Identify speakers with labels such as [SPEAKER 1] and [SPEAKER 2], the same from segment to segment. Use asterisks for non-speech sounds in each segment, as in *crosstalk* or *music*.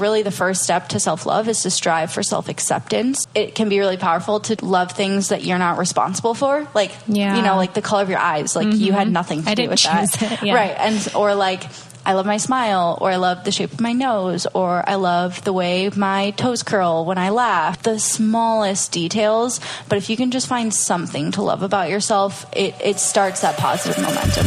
[SPEAKER 1] really the first step to self love is to strive for self acceptance. It can be really powerful to love things that you're not responsible for. Like,
[SPEAKER 2] Yeah.
[SPEAKER 1] you know, like the color of your eyes. Like, you had mm-hmm. nothing to
[SPEAKER 2] I
[SPEAKER 1] do with that.
[SPEAKER 2] it, yeah.
[SPEAKER 1] Right. And, or like, I love my smile, or I love the shape of my nose, or I love the way my toes curl when I laugh. The smallest details, but if you can just find something to love about yourself, it, it starts that positive momentum.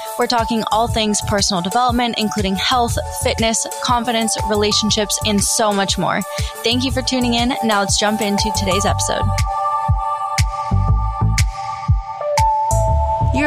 [SPEAKER 1] We're talking all things personal development, including health, fitness, confidence, relationships, and so much more. Thank you for tuning in. Now let's jump into today's episode.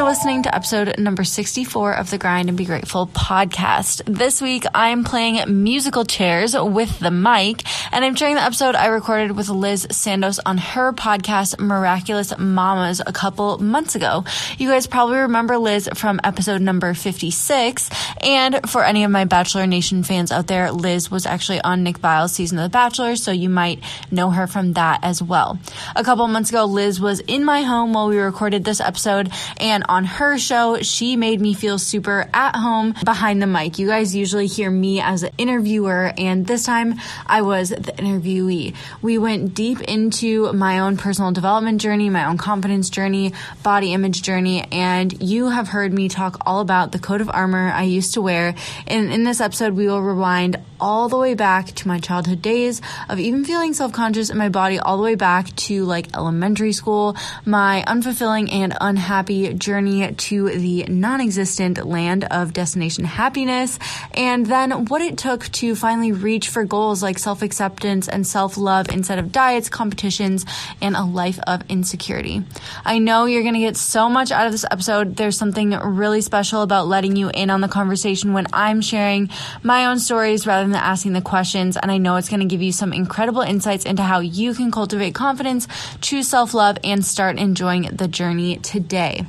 [SPEAKER 1] Listening to episode number 64 of the Grind and Be Grateful podcast. This week, I'm playing musical chairs with the mic, and I'm sharing the episode I recorded with Liz Sandoz on her podcast, Miraculous Mamas, a couple months ago. You guys probably remember Liz from episode number 56, and for any of my Bachelor Nation fans out there, Liz was actually on Nick Viall's season of The Bachelor, so you might know her from that as well. A couple months ago, Liz was in my home while we recorded this episode, and on her show, she made me feel super at home behind the mic. You guys usually hear me as an interviewer, and this time I was the interviewee. We went deep into my own personal development journey, my own confidence journey, body image journey, and you have heard me talk all about the coat of armor I used to wear. And in this episode, we will rewind all the way back to my childhood days of even feeling self conscious in my body, all the way back to like elementary school, my unfulfilling and unhappy journey to the non existent land of destination happiness, and then what it took to finally reach for goals like self acceptance and self love instead of diets, competitions, and a life of insecurity. I know you're going to get so much out of this episode. There's something really special about letting you in on the conversation when I'm sharing my own stories rather than asking the questions. And I know it's going to give you some incredible insights into how you can cultivate confidence, choose self love, and start enjoying the journey today.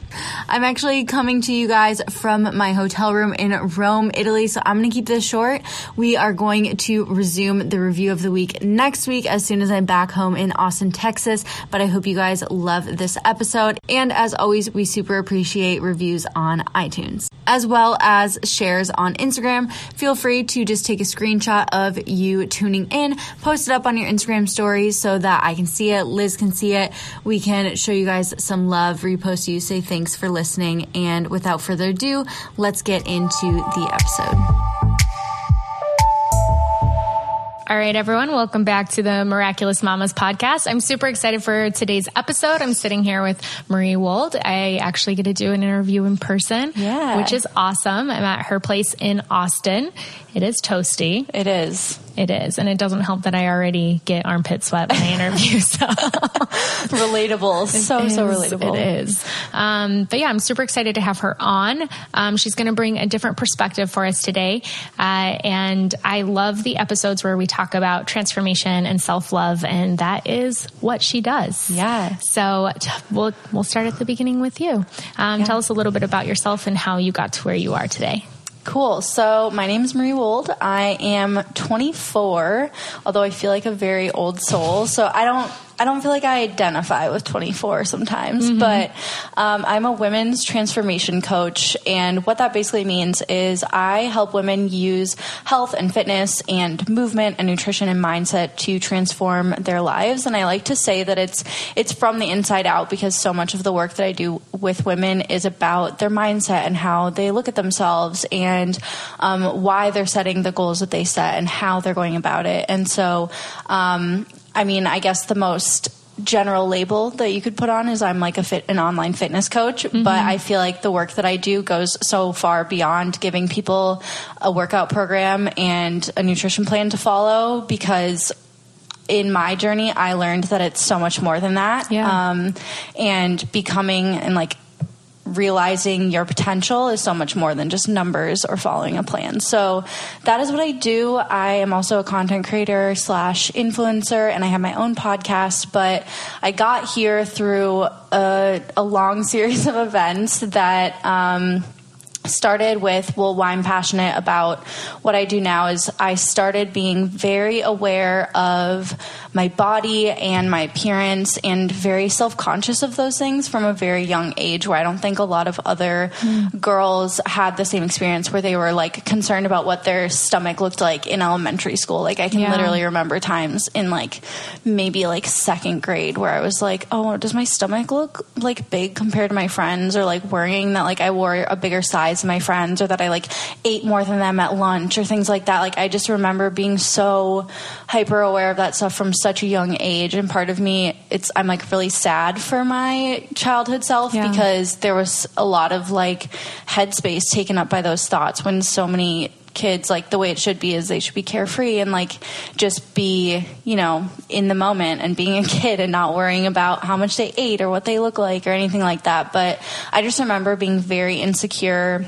[SPEAKER 1] I'm actually coming to you guys from my hotel room in Rome, Italy. So I'm going to keep this short. We are going to resume the review of the week next week as soon as I'm back home in Austin, Texas. But I hope you guys love this episode. And as always, we super appreciate reviews on iTunes as well as shares on Instagram. Feel free to just take a screenshot of you tuning in, post it up on your Instagram stories so that I can see it, Liz can see it. We can show you guys some love, repost you, say thanks for listening. And without further ado, let's get into the episode.
[SPEAKER 2] All right, everyone, welcome back to the Miraculous Mamas podcast. I'm super excited for today's episode. I'm sitting here with Marie Wold. I actually get to do an interview in person,
[SPEAKER 1] Yeah.
[SPEAKER 2] which is awesome. I'm at her place in Austin. It is toasty.
[SPEAKER 1] It is
[SPEAKER 2] It is. And it doesn't help that I already get armpit sweat when I interview. *laughs* So
[SPEAKER 1] relatable. So, so relatable.
[SPEAKER 2] It is. Um, but yeah, I'm super excited to have her on. Um, she's going to bring a different perspective for us today. Uh, and I love the episodes where we talk about transformation and self love. And that is what she does.
[SPEAKER 1] Yeah.
[SPEAKER 2] So t- we'll, we'll start at the beginning with you. Um, Tell us a little bit about yourself and how you got to where you are today.
[SPEAKER 1] Cool. So my name is Marie Wold. I am 24, although I feel like a very old soul. So I don't. I don't feel like I identify with 24 sometimes, but um, I'm a women's transformation coach. And what that basically means is I help women use health and fitness and movement and nutrition and mindset to transform their lives. And I like to say that it's, it's from the inside out because so much of the work that I do with women is about their mindset and how they look at themselves and um, why they're setting the goals that they set and how they're going about it. And so, um, I mean, I guess the most general label that you could put on is I'm like a fit an online fitness coach, but I feel like the work that I do goes so far beyond giving people a workout program and a nutrition plan to follow because in my journey I learned that it's so much more than that.
[SPEAKER 2] Yeah.
[SPEAKER 1] Um, and becoming and like realizing your potential is so much more than just numbers or following a plan. So that is what I do. I am also a content creator slash influencer and I have my own podcast, but I got here through a, a long *laughs* series of events that, um, started with well why i'm passionate about what i do now is i started being very aware of my body and my appearance and very self-conscious of those things from a very young age where i don't think a lot of other mm. girls had the same experience where they were like concerned about what their stomach looked like in elementary school like i can yeah. literally remember times in like maybe like second grade where i was like oh does my stomach look like big compared to my friends or like worrying that like i wore a bigger size than my friends or that I like ate more than them at lunch or things like that. Like I just remember being so hyper aware of that stuff from such a young age. And part of me, it's, I'm like really sad for my childhood self yeah. because there was a lot of like headspace taken up by those thoughts when so many kids like the way it should be is they should be carefree and like just be you know in the moment and being a *laughs* kid and not worrying about how much they ate or what they look like or anything like that but i just remember being very insecure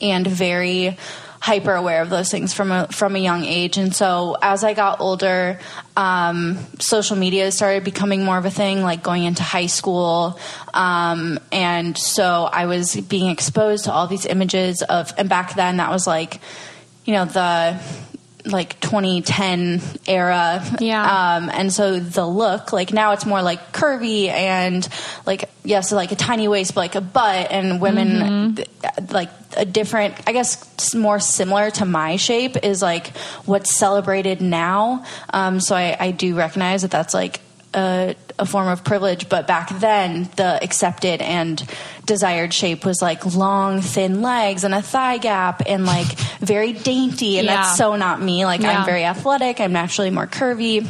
[SPEAKER 1] and very hyper aware of those things from a from a young age. And so as I got older, um, social media started becoming more of a thing, like going into high school. Um, and so I was being exposed to all these images of, and back then that was like, you know, the like 2010 era.
[SPEAKER 2] Yeah.
[SPEAKER 1] Um, and so the look, like now it's more like curvy and like, yes, like a tiny waist, but like a butt and women mm-hmm. like a different, I guess more similar to my shape is like what's celebrated now. Um, so I, I do recognize that that's like a, a, form of privilege, but back then the accepted and desired shape was like long, thin legs and a thigh gap and like very dainty. And yeah. that's so not me. Like yeah. I'm very athletic. I'm naturally more curvy.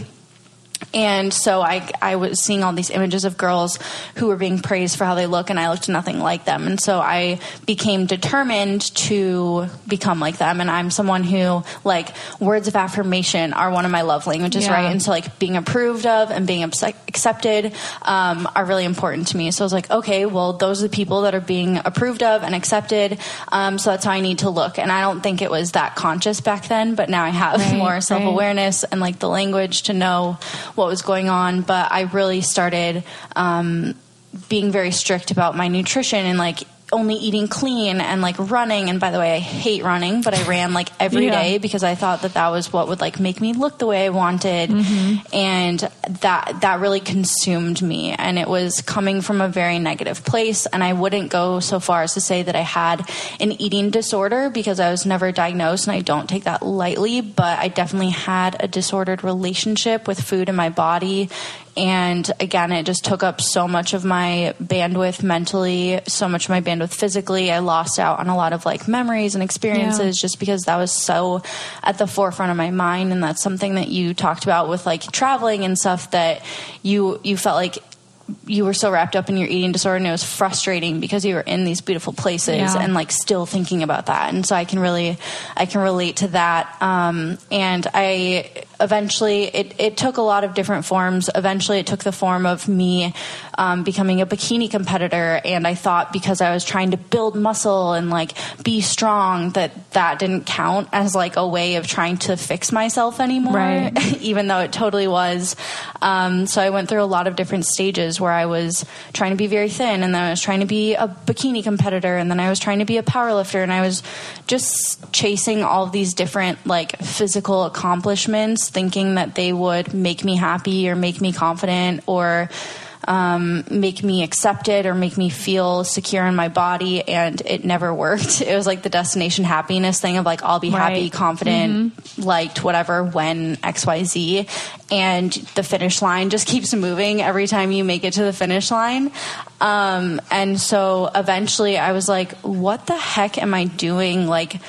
[SPEAKER 1] And so I, I was seeing all these images of girls who were being praised for how they look, and I looked nothing like them. And so I became determined to become like them. And I'm someone who, like, words of affirmation are one of my love languages, yeah. right? And so, like, being approved of and being accepted um, are really important to me. So I was like, okay, well, those are the people that are being approved of and accepted. Um, so that's how I need to look. And I don't think it was that conscious back then, but now I have right, *laughs* more self awareness right. and, like, the language to know what was going on, but I really started um, being very strict about my nutrition and like only eating clean and like running. And by the way, I hate running, but I ran like every yeah. day because I thought that that was what would like make me look the way I wanted. Mm-hmm. And that, that really consumed me. And it was coming from a very negative place. And I wouldn't go so far as to say that I had an eating disorder because I was never diagnosed and I don't take that lightly, but I definitely had a disordered relationship with food in my body and again, it just took up so much of my bandwidth mentally, so much of my bandwidth physically. I lost out on a lot of like memories and experiences yeah. just because that was so at the forefront of my mind. And that's something that you talked about with like traveling and stuff that you, you felt like you were so wrapped up in your eating disorder and it was frustrating because you were in these beautiful places yeah. and like still thinking about that and so i can really i can relate to that um, and i eventually it, it took a lot of different forms. Eventually it took the form of me um, becoming a bikini competitor. And i thought because i was trying to build muscle and like be strong that that didn't count as like a way of trying to fix myself anymore
[SPEAKER 2] right. *laughs*
[SPEAKER 1] even though it totally was. Um, so i went through a lot of different stages where i was trying to be very thin and then i was trying to be a bikini competitor and then i was trying to be a power lifter and i was just chasing all these different like physical accomplishments thinking that they would make me happy or make me confident or um, make me accepted or make me feel secure in my body and it never worked *laughs* it was like the destination happiness thing of like i'll be right. happy confident mm-hmm. liked whatever when xyz and the finish line just *laughs* keeps moving every time you make it to the finish line um, and so eventually i was like what the heck am i doing like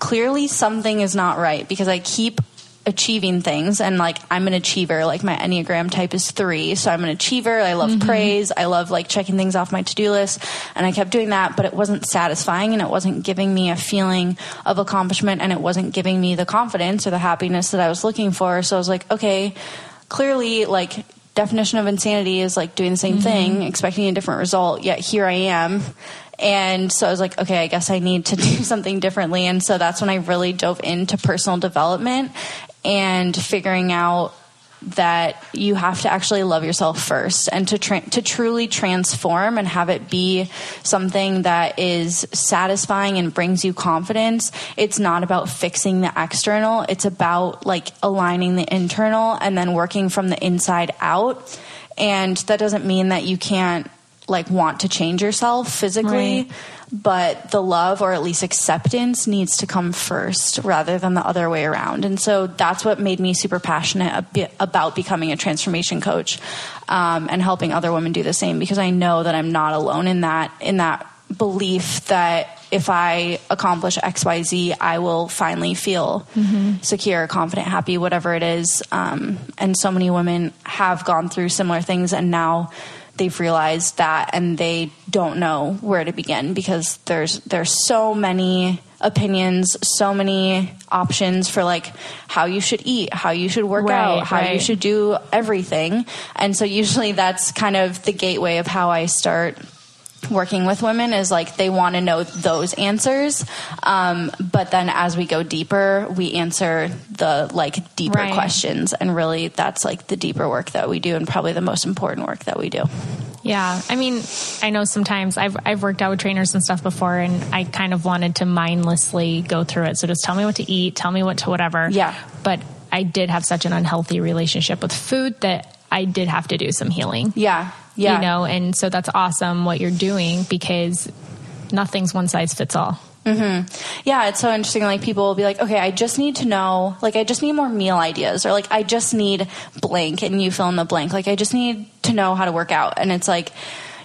[SPEAKER 1] clearly something is not right because i keep achieving things and like I'm an achiever. Like my Enneagram type is three. So I'm an achiever. I love mm-hmm. praise. I love like checking things off my to do list. And I kept doing that, but it wasn't satisfying and it wasn't giving me a feeling of accomplishment and it wasn't giving me the confidence or the happiness that I was looking for. So I was like, okay, clearly like definition of insanity is like doing the same thing, expecting a different result, yet here I am. And so I was like, okay, I guess I need to *laughs* do something differently. And so that's when I really dove into personal development and figuring out that you have to actually love yourself first and to tra- to truly transform and have it be something that is satisfying and brings you confidence. It's not about fixing the external. It's about like aligning the internal and then working from the inside out. And that doesn't mean that you can't like want to change yourself physically
[SPEAKER 2] Right.
[SPEAKER 1] but the love or at least acceptance needs to come first rather than the other way around. And so that's what made me super passionate about becoming a transformation coach um, and helping other women do the same because i know that i'm not alone in that in that belief that if i accomplish xyz i will finally feel secure confident happy whatever it is. Um, and so many women have gone through similar things and now they've realized that and they don't know where to begin because there's there's so many opinions so many options for like how you should eat how you should work
[SPEAKER 2] Right,
[SPEAKER 1] out how you should do everything. And so usually that's kind of the gateway of how i start working with women is like they want to know those answers um, but then as we go deeper we answer the like deeper
[SPEAKER 2] Right.
[SPEAKER 1] questions and really that's like the deeper work that we do and probably the most important work that we do
[SPEAKER 2] Yeah, I mean, I know sometimes I've I've worked out with trainers and stuff before, and I kind of wanted to mindlessly go through it. So just tell me what to eat, tell me what to whatever.
[SPEAKER 1] Yeah.
[SPEAKER 2] But I did have such an unhealthy relationship with food that I did have to do some healing.
[SPEAKER 1] yeah yeah
[SPEAKER 2] You know, and so that's awesome what you're doing because nothing's one size fits all. Mm-hmm.
[SPEAKER 1] Yeah, it's so interesting. Like people will be like, okay, I just need to know, like I just need more meal ideas, or like I just need blank, and you fill in the blank. Like I just need to know how to work out, and it's like.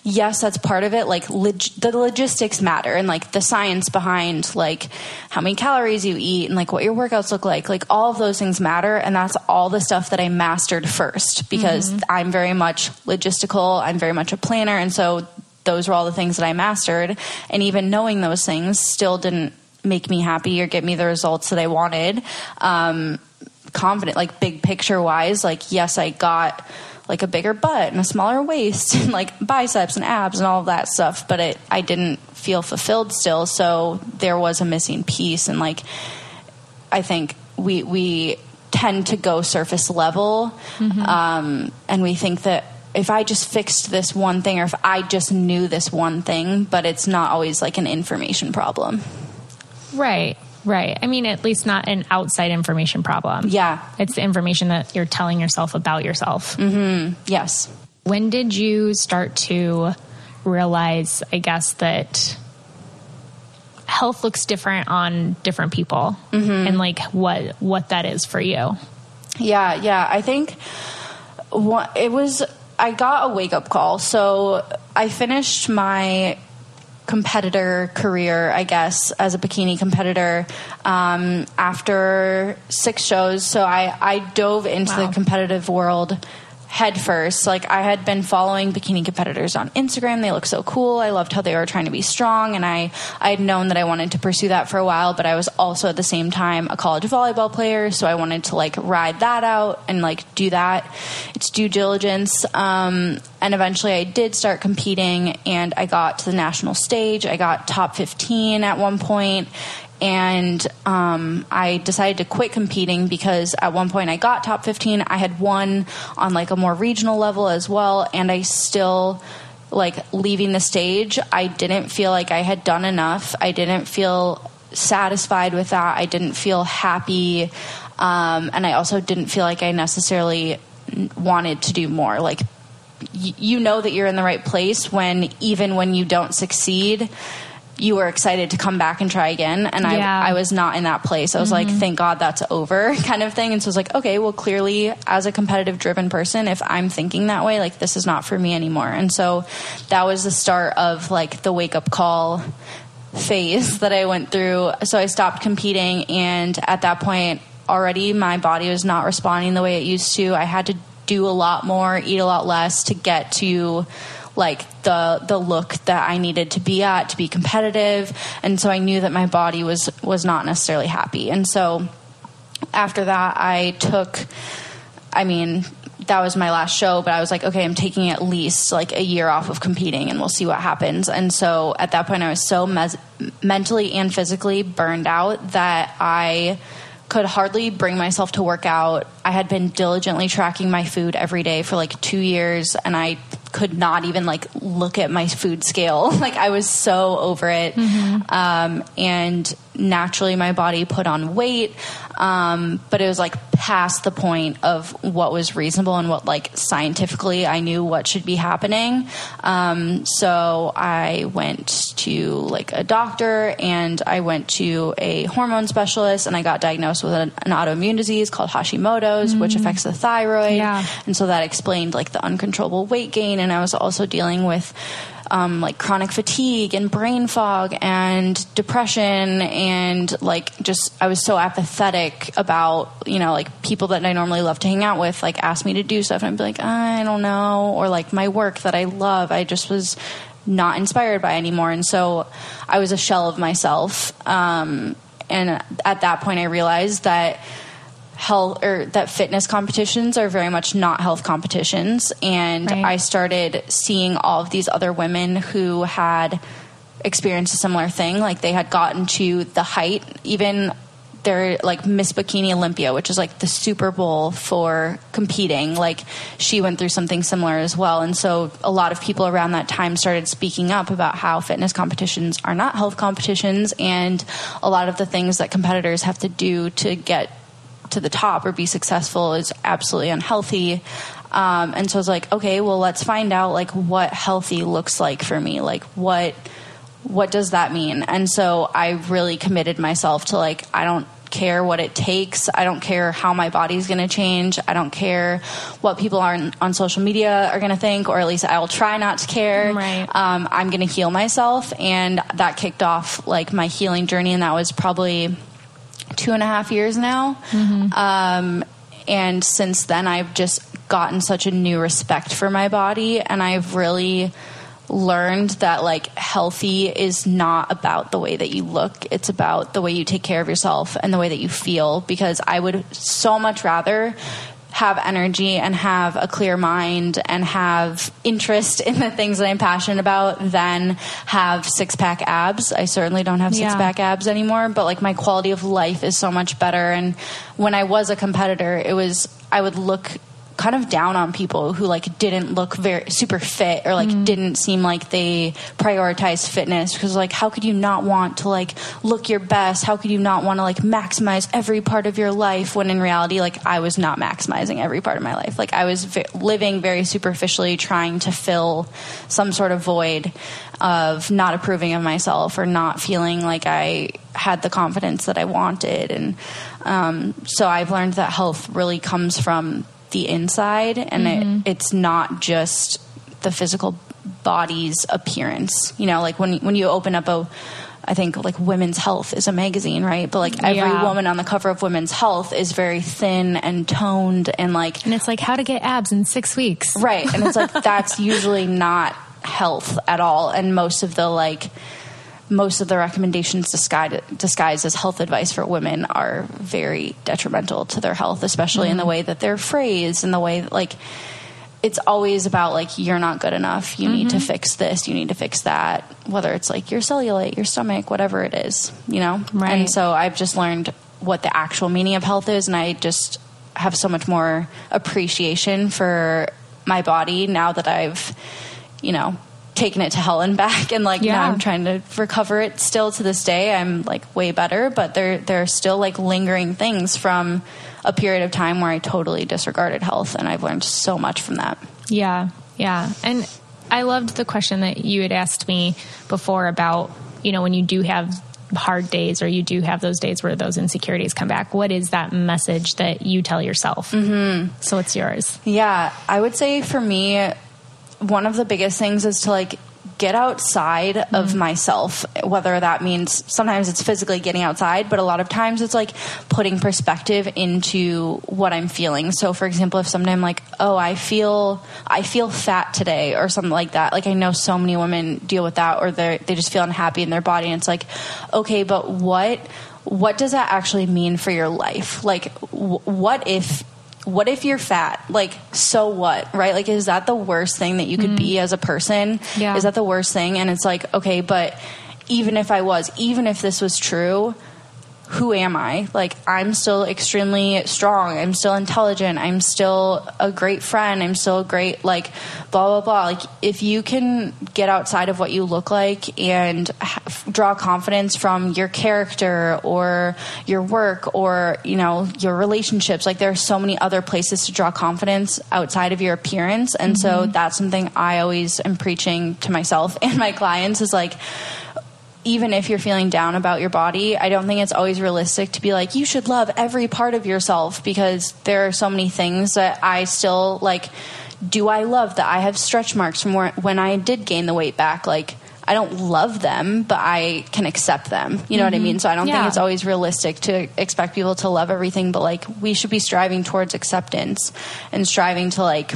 [SPEAKER 1] Yes, that's part of it. Like log- the logistics matter, and like the science behind like how many calories you eat, and like what your workouts look like. Like all of those things matter, and that's all the stuff that I mastered first because I'm very much logistical. I'm very much a planner, and so those were all the things that I mastered. And even knowing those things still didn't make me happy or get me the results that I wanted. Um, confident, like big picture wise, like, yes, I got like a bigger butt and a smaller waist *laughs* and like biceps and abs and all of that stuff, but it, I didn't feel fulfilled still. So there was a missing piece. And like, I think we, we tend to go surface level. Um, and we think that if I just fixed this one thing or if I just knew this one thing, but it's not always like an information problem.
[SPEAKER 2] Right. Right. I mean, at least not an outside information problem.
[SPEAKER 1] Yeah.
[SPEAKER 2] It's the information that you're telling yourself about yourself. Mm-hmm.
[SPEAKER 1] Yes.
[SPEAKER 2] When did you start to realize, I guess, that health looks different on different people mm-hmm. and like what what that is for you?
[SPEAKER 1] Yeah, yeah. I think what it was. I got a wake up call. So I finished my competitor career, I guess, as a bikini competitor um, after six shows. So I, I dove into
[SPEAKER 2] Wow.
[SPEAKER 1] the competitive world head first. Like I had been following bikini competitors on Instagram. They look so cool. I loved how they were trying to be strong and I I had known that I wanted to pursue that for a while, but I was also at the same time a college volleyball player, so I wanted to like ride that out and like do that. It's due diligence. Um and eventually I did start competing and I got to the national stage. I got top 15 at one point and um, I decided to quit competing because at one point I got top 15. I had won on like a more regional level as well, and I still like leaving the stage. I didn't feel like I had done enough. I didn't feel satisfied with that. I didn't feel happy, um, and I also didn't feel like I necessarily wanted to do more. Like y- you know that you're in the right place when even when you don't succeed you were excited to come back and try again and
[SPEAKER 2] Yeah.
[SPEAKER 1] I, I was not in that place. I was like mm-hmm. thank god that's over *laughs* kind of thing. And so i was like okay well clearly as a competitive driven person if i'm thinking that way like this is not for me anymore. And so that was the start of like the wake up call phase *laughs* that i went through. So i stopped competing and at that point already my body was not responding the way it used to. I had to do a lot more eat a lot less to get to like the the look that I needed to be at to be competitive and so I knew that my body was was not necessarily happy and so after that I took I mean that was my last show, but I was like, okay, I'm taking at least like a year off of competing and we'll see what happens. And so at that point, I was so mes- mentally and physically burned out that I could hardly bring myself to work out. I had been diligently tracking my food every day for like two years and I could not even like look at my food scale. *laughs* like I was so over it. Mm-hmm. Um, and naturally my body put on weight. Um, but it was like past the point of what was reasonable and what like scientifically I knew what should be happening. Um, so I went to like a doctor and I went to a hormone specialist and I got diagnosed with an, an autoimmune disease called Hashimoto's, mm-hmm. which affects the thyroid.
[SPEAKER 2] Yeah.
[SPEAKER 1] And so that explained like the uncontrollable weight gain. And I was also dealing with um, like chronic fatigue and brain fog and depression and like just I was so apathetic about you know like people that I normally love to hang out with like ask me to do stuff and I'd be like I don't know or like my work that I love I just was not inspired by anymore. And so I was a shell of myself um, and at that point I realized that health or that fitness competitions are very much not health competitions and right. i started seeing all of these other women who had experienced a similar thing like they had gotten to the height even they're like Miss Bikini Olympia, which is like the Super Bowl for competing. Like she went through something similar as well. And so a lot of people around that time started speaking up about how fitness competitions are not health competitions and a lot of the things that competitors have to do to get to the top or be successful is absolutely unhealthy. Um, and so I was like, okay, well, let's find out like what healthy looks like for me. Like what what does that mean? And so I really committed myself to like I don't care what it takes. I don't care how my body's going to change. I don't care what people are on social media are going to think, or at least I will try not to care.
[SPEAKER 2] Right.
[SPEAKER 1] Um, I'm going to heal myself, and that kicked off like my healing journey, and that was probably two and a half years now. Mm-hmm. Um, and since then, I've just gotten such a new respect for my body, and I've really learned that like healthy is not about the way that you look it's about the way you take care of yourself and the way that you feel because i would so much rather have energy and have a clear mind and have interest in the things that I'm passionate about than have six pack abs. I certainly don't have six pack abs anymore, but like my quality of life is so much better. And when I was a competitor, it was, I would look kind of down on people who like didn't look very super fit or like mm. didn't seem like they prioritized fitness. Because like how could you not want to like look your best? How could you not want to like maximize every part of your life when in reality like I was not maximizing every part of my life. Like I was vi- living very superficially trying to fill some sort of void of not approving of myself or not feeling like I had the confidence that I wanted. And um, so I've learned that health really comes from the inside and mm-hmm. it, it's not just the physical body's appearance you know like when when you open up a I think like Women's Health is a magazine, right? But like every yeah. woman on the cover of Women's Health is very thin and toned and like
[SPEAKER 2] And it's like how to get abs in 6 weeks.
[SPEAKER 1] Right. And it's like that's *laughs* usually not health at all and most of the like most of the recommendations disguised, disguised as health advice for women are very detrimental to their health, especially mm-hmm. in the mm-hmm. way that they're phrased and the way that, like it's always about like you're not good enough. You mm-hmm. need to mm-hmm. fix this. You need to fix that. Whether it's like your cellulite, your stomach, whatever it is, you know.
[SPEAKER 2] Right.
[SPEAKER 1] And so I've just learned what the actual meaning of health is, and I just have so much more appreciation for my body now that I've, you know, taken it to hell and back and like yeah. now I'm trying to recover it still to this day I'm like way better but there there are still like lingering things from a period of time where I totally disregarded health and I've learned so much from that.
[SPEAKER 2] Yeah. Yeah. And I loved the question that you had asked me before about, you know, when you do have hard days or you do have those days where those insecurities come back, what is that message that you tell yourself?
[SPEAKER 1] Mm-hmm.
[SPEAKER 2] So what's yours?
[SPEAKER 1] Yeah. I would say for me, one of the biggest things is to like get outside mm-hmm. of myself, whether that means sometimes it's physically getting outside, but a lot of times it's like putting perspective into what I'm feeling. So for example, if someday I'm like, oh, I feel, I feel fat today or something like that. Like I know so many women deal with that or they they just feel unhappy in their body. And it's like, okay, but what, what does that actually mean for your life? Like, w- what if what if you're fat? Like, so what, right? Like, is that the worst thing that you could be mm. as a person?
[SPEAKER 2] Yeah.
[SPEAKER 1] Is that the worst thing? And it's like, okay, but even if I was, even if this was true, who am I? Like, I'm still extremely strong. I'm still intelligent. I'm still a great friend. I'm still a great, like, blah, blah, blah. Like, if you can get outside of what you look like and ha- draw confidence from your character or your work or, you know, your relationships, like, there are so many other places to draw confidence outside of your appearance. And so mm-hmm. that's something I always am preaching to myself *laughs* and my clients is like, even if you're feeling down about your body, I don't think it's always realistic to be like, you should love every part of yourself because there are so many things that I still like. Do I love that I have stretch marks from where, when I did gain the weight back? Like, I don't love them, but I can accept them. You know what I mm-hmm. mean? So I don't
[SPEAKER 2] Yeah.
[SPEAKER 1] think it's always realistic to expect people to love everything, but like, we should be striving towards acceptance and striving to like,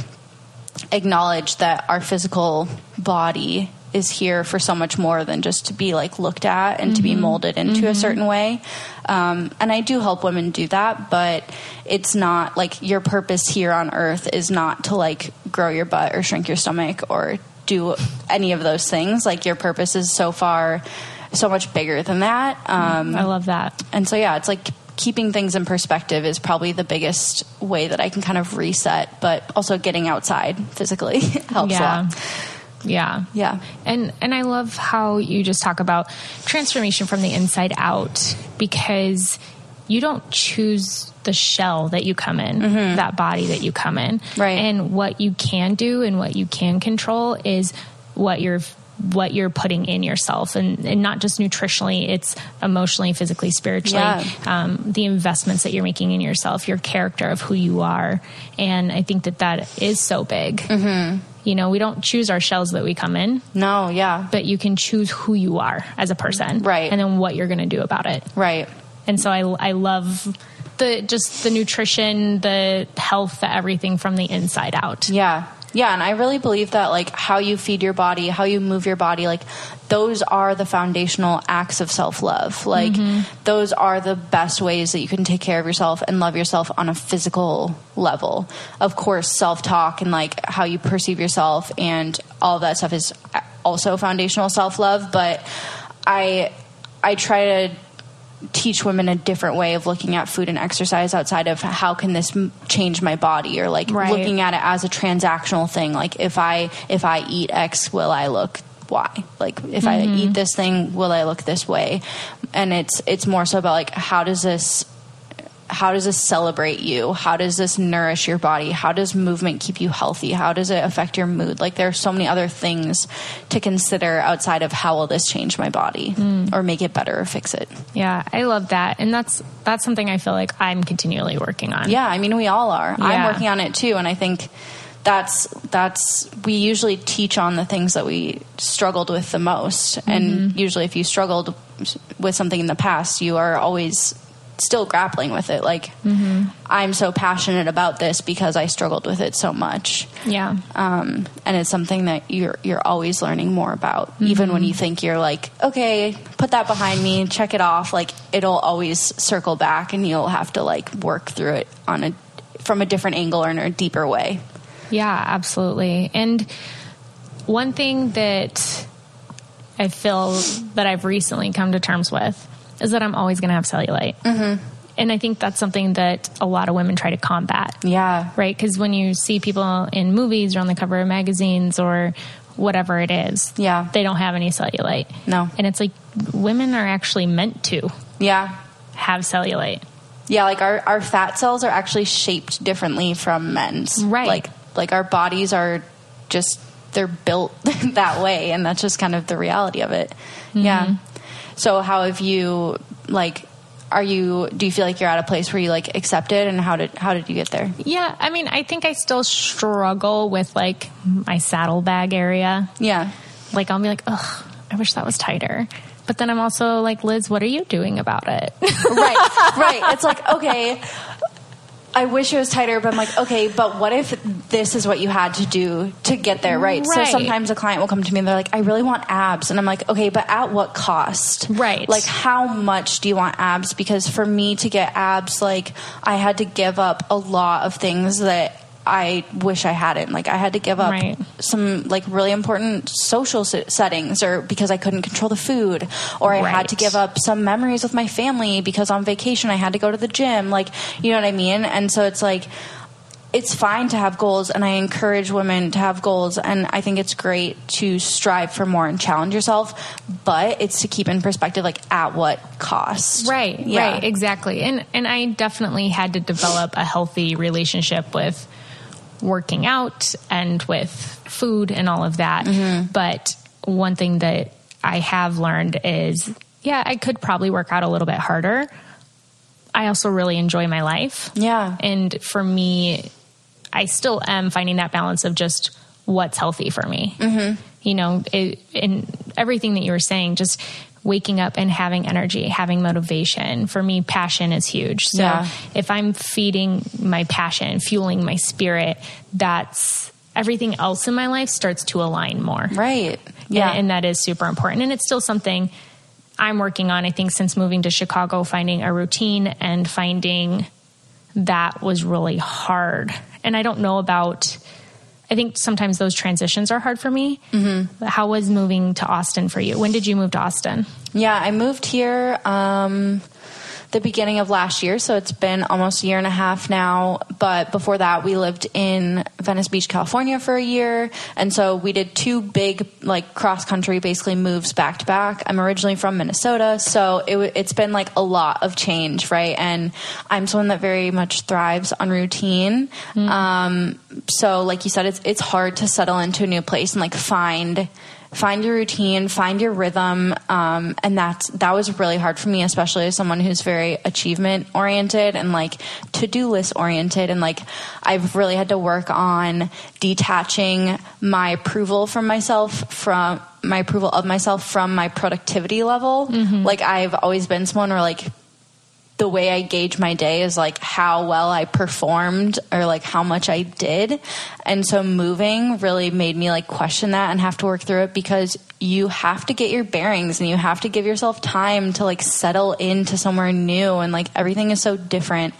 [SPEAKER 1] acknowledge that our physical body is here for so much more than just to be like looked at and to be molded into a certain way. Um, and I do help women do that, but it's not like your purpose here on earth is not to like grow your butt or shrink your stomach or do any of those things. Like your purpose is so far, so much bigger than that. Um,
[SPEAKER 2] I love that.
[SPEAKER 1] and so, yeah, it's like keeping things in perspective is probably the biggest way that I can kind of reset, but also getting outside physically *laughs* helps a
[SPEAKER 2] yeah.
[SPEAKER 1] lot.
[SPEAKER 2] Yeah.
[SPEAKER 1] Yeah.
[SPEAKER 2] And and I love how you just talk about transformation from the inside out because you don't choose the shell that you come in, that body that you come in.
[SPEAKER 1] Mm-hmm. Right.
[SPEAKER 2] And what you can do and what you can control is what you're what you're putting in yourself and, and not just nutritionally it's emotionally physically spiritually
[SPEAKER 1] Yeah.
[SPEAKER 2] um, the investments that you're making in yourself your character of who you are and i think that that is so big mm-hmm. You know we don't choose our shells that we come in
[SPEAKER 1] No, yeah.
[SPEAKER 2] but you can choose who you are as a person
[SPEAKER 1] Right.
[SPEAKER 2] and then what you're going to do about it
[SPEAKER 1] Right.
[SPEAKER 2] and so I, I love the just the nutrition the health the everything from the inside out
[SPEAKER 1] Yeah. Yeah. And I really believe that, like, how you feed your body, how you move your body, like, those are the foundational acts of self love. Like, mm-hmm. those are the best ways that you can take care of yourself and love yourself on a physical level. Of course, self talk and, like, how you perceive yourself and all of that stuff is also foundational self love. But I, I try to teach women a different way of looking at food and exercise outside of how can this m- change my body or like
[SPEAKER 2] Right.
[SPEAKER 1] looking at it as a transactional thing. Like if i if i eat x will i look y? Like if i mm-hmm. eat this thing will i look this way? And it's it's more so about like how does this how does this celebrate you? How does this nourish your body? How does movement keep you healthy? How does it affect your mood? Like there are so many other things to consider outside of how will this change my body hmm. or make it better or fix it.
[SPEAKER 2] Yeah i love that. And that's that's something i feel like i'm continually working on.
[SPEAKER 1] Yeah, I mean we all are. I'm working on it too, and I think that's that's we usually teach on the things that we struggled with the most. And mm-hmm. usually, if you struggled with something in the past, you are always still grappling with it. Like I'm so passionate about this because I struggled with it so much.
[SPEAKER 2] yeah
[SPEAKER 1] Um, and it's something that you're you're always learning more about, even when you think you're like, okay, put that behind me, check it off. Like it'll always circle back, and you'll have to like work through it on a from a different angle or in a deeper way.
[SPEAKER 2] Yeah, absolutely. And one thing that I feel that I've recently come to terms with is that I'm always going to have cellulite. Mm-hmm. And I think that's something that a lot of women try to combat,
[SPEAKER 1] Yeah,
[SPEAKER 2] right? Because when you see people in movies or on the cover of magazines or whatever it is,
[SPEAKER 1] Yeah.
[SPEAKER 2] they don't have any cellulite.
[SPEAKER 1] No.
[SPEAKER 2] And it's like women are actually meant to
[SPEAKER 1] yeah,
[SPEAKER 2] have cellulite.
[SPEAKER 1] yeah. Like our our fat cells are actually shaped differently from men's.
[SPEAKER 2] Right.
[SPEAKER 1] Like like our bodies are just they're built *laughs* that way, and that's just kind of the reality of it. Yeah. So how have you like? Are you? Do you feel like you're at a place where you like accept it, and how did how did you get there?
[SPEAKER 2] Yeah, I mean, I think I still struggle with like my saddlebag area.
[SPEAKER 1] Yeah.
[SPEAKER 2] like I'll be like, ugh, I wish that was tighter. But then I'm also like, Liz, what are you doing about it?
[SPEAKER 1] right, right. It's like okay. I wish it was tighter, but I'm like, okay, but what if this is what you had to do to get there, right?
[SPEAKER 2] Right.
[SPEAKER 1] So sometimes a client will come to me and they're like, I really want abs. And I'm like, okay, but at what cost?
[SPEAKER 2] Right.
[SPEAKER 1] Like, how much do you want abs? Because for me to get abs, like, I had to give up a lot of things that I wish I hadn't. Like, I had to give up
[SPEAKER 2] Right.
[SPEAKER 1] some, like, really important social se- settings or because I couldn't control the food, or I had to give up some memories with my family because on vacation I had to go to the gym. Like, you know what I mean? And so it's like, it's fine to have goals and I encourage women to have goals and I think it's great to strive for more and challenge yourself, but it's to keep in perspective like at what cost.
[SPEAKER 2] Right,
[SPEAKER 1] Yeah.
[SPEAKER 2] right, exactly. And and I definitely had to develop a healthy relationship with working out and with food and all of that.
[SPEAKER 1] Mm-hmm.
[SPEAKER 2] But one thing that I have learned is yeah, I could probably work out a little bit harder. I also really enjoy my life.
[SPEAKER 1] Yeah.
[SPEAKER 2] And for me, I still am finding that balance of just what's healthy for me. Mm-hmm. You know, it, and everything that you were saying, just waking up and having energy, having motivation. For me, passion is huge. So
[SPEAKER 1] Yeah.
[SPEAKER 2] if I'm feeding my passion, fueling my spirit, that's everything else in my life starts to align more.
[SPEAKER 1] Right.
[SPEAKER 2] Yeah. And, and that is super important. And it's still something I'm working on, I think, since moving to Chicago, finding a routine and finding that was really hard. And I don't know about, I think sometimes those transitions are hard for me. Mm-hmm. How was moving to Austin for you? When did you move to Austin?
[SPEAKER 1] Yeah, I moved here um, the beginning of last year, so it's been almost a year and a half now. But before that, we lived in Venice Beach, California for a year, and so we did two big, like cross country, basically moves back to back. I'm originally from Minnesota, so it, it's been like a lot of change, right? And I'm someone that very much thrives on routine. Um, so, like you said, it's it's hard to settle into a new place and like find find your routine, find your rhythm, um, and that's that was really hard for me, especially as someone who's very achievement oriented and like to do list oriented, and like I've really had to work on detaching my approval from myself from my approval of myself from my productivity level. Like I've always been someone where like the way I gauge my day is like how well I performed or like how much I did. And so moving really made me like question that and have to work through it because you have to get your bearings and you have to give yourself time to like settle into somewhere new and like everything is so different.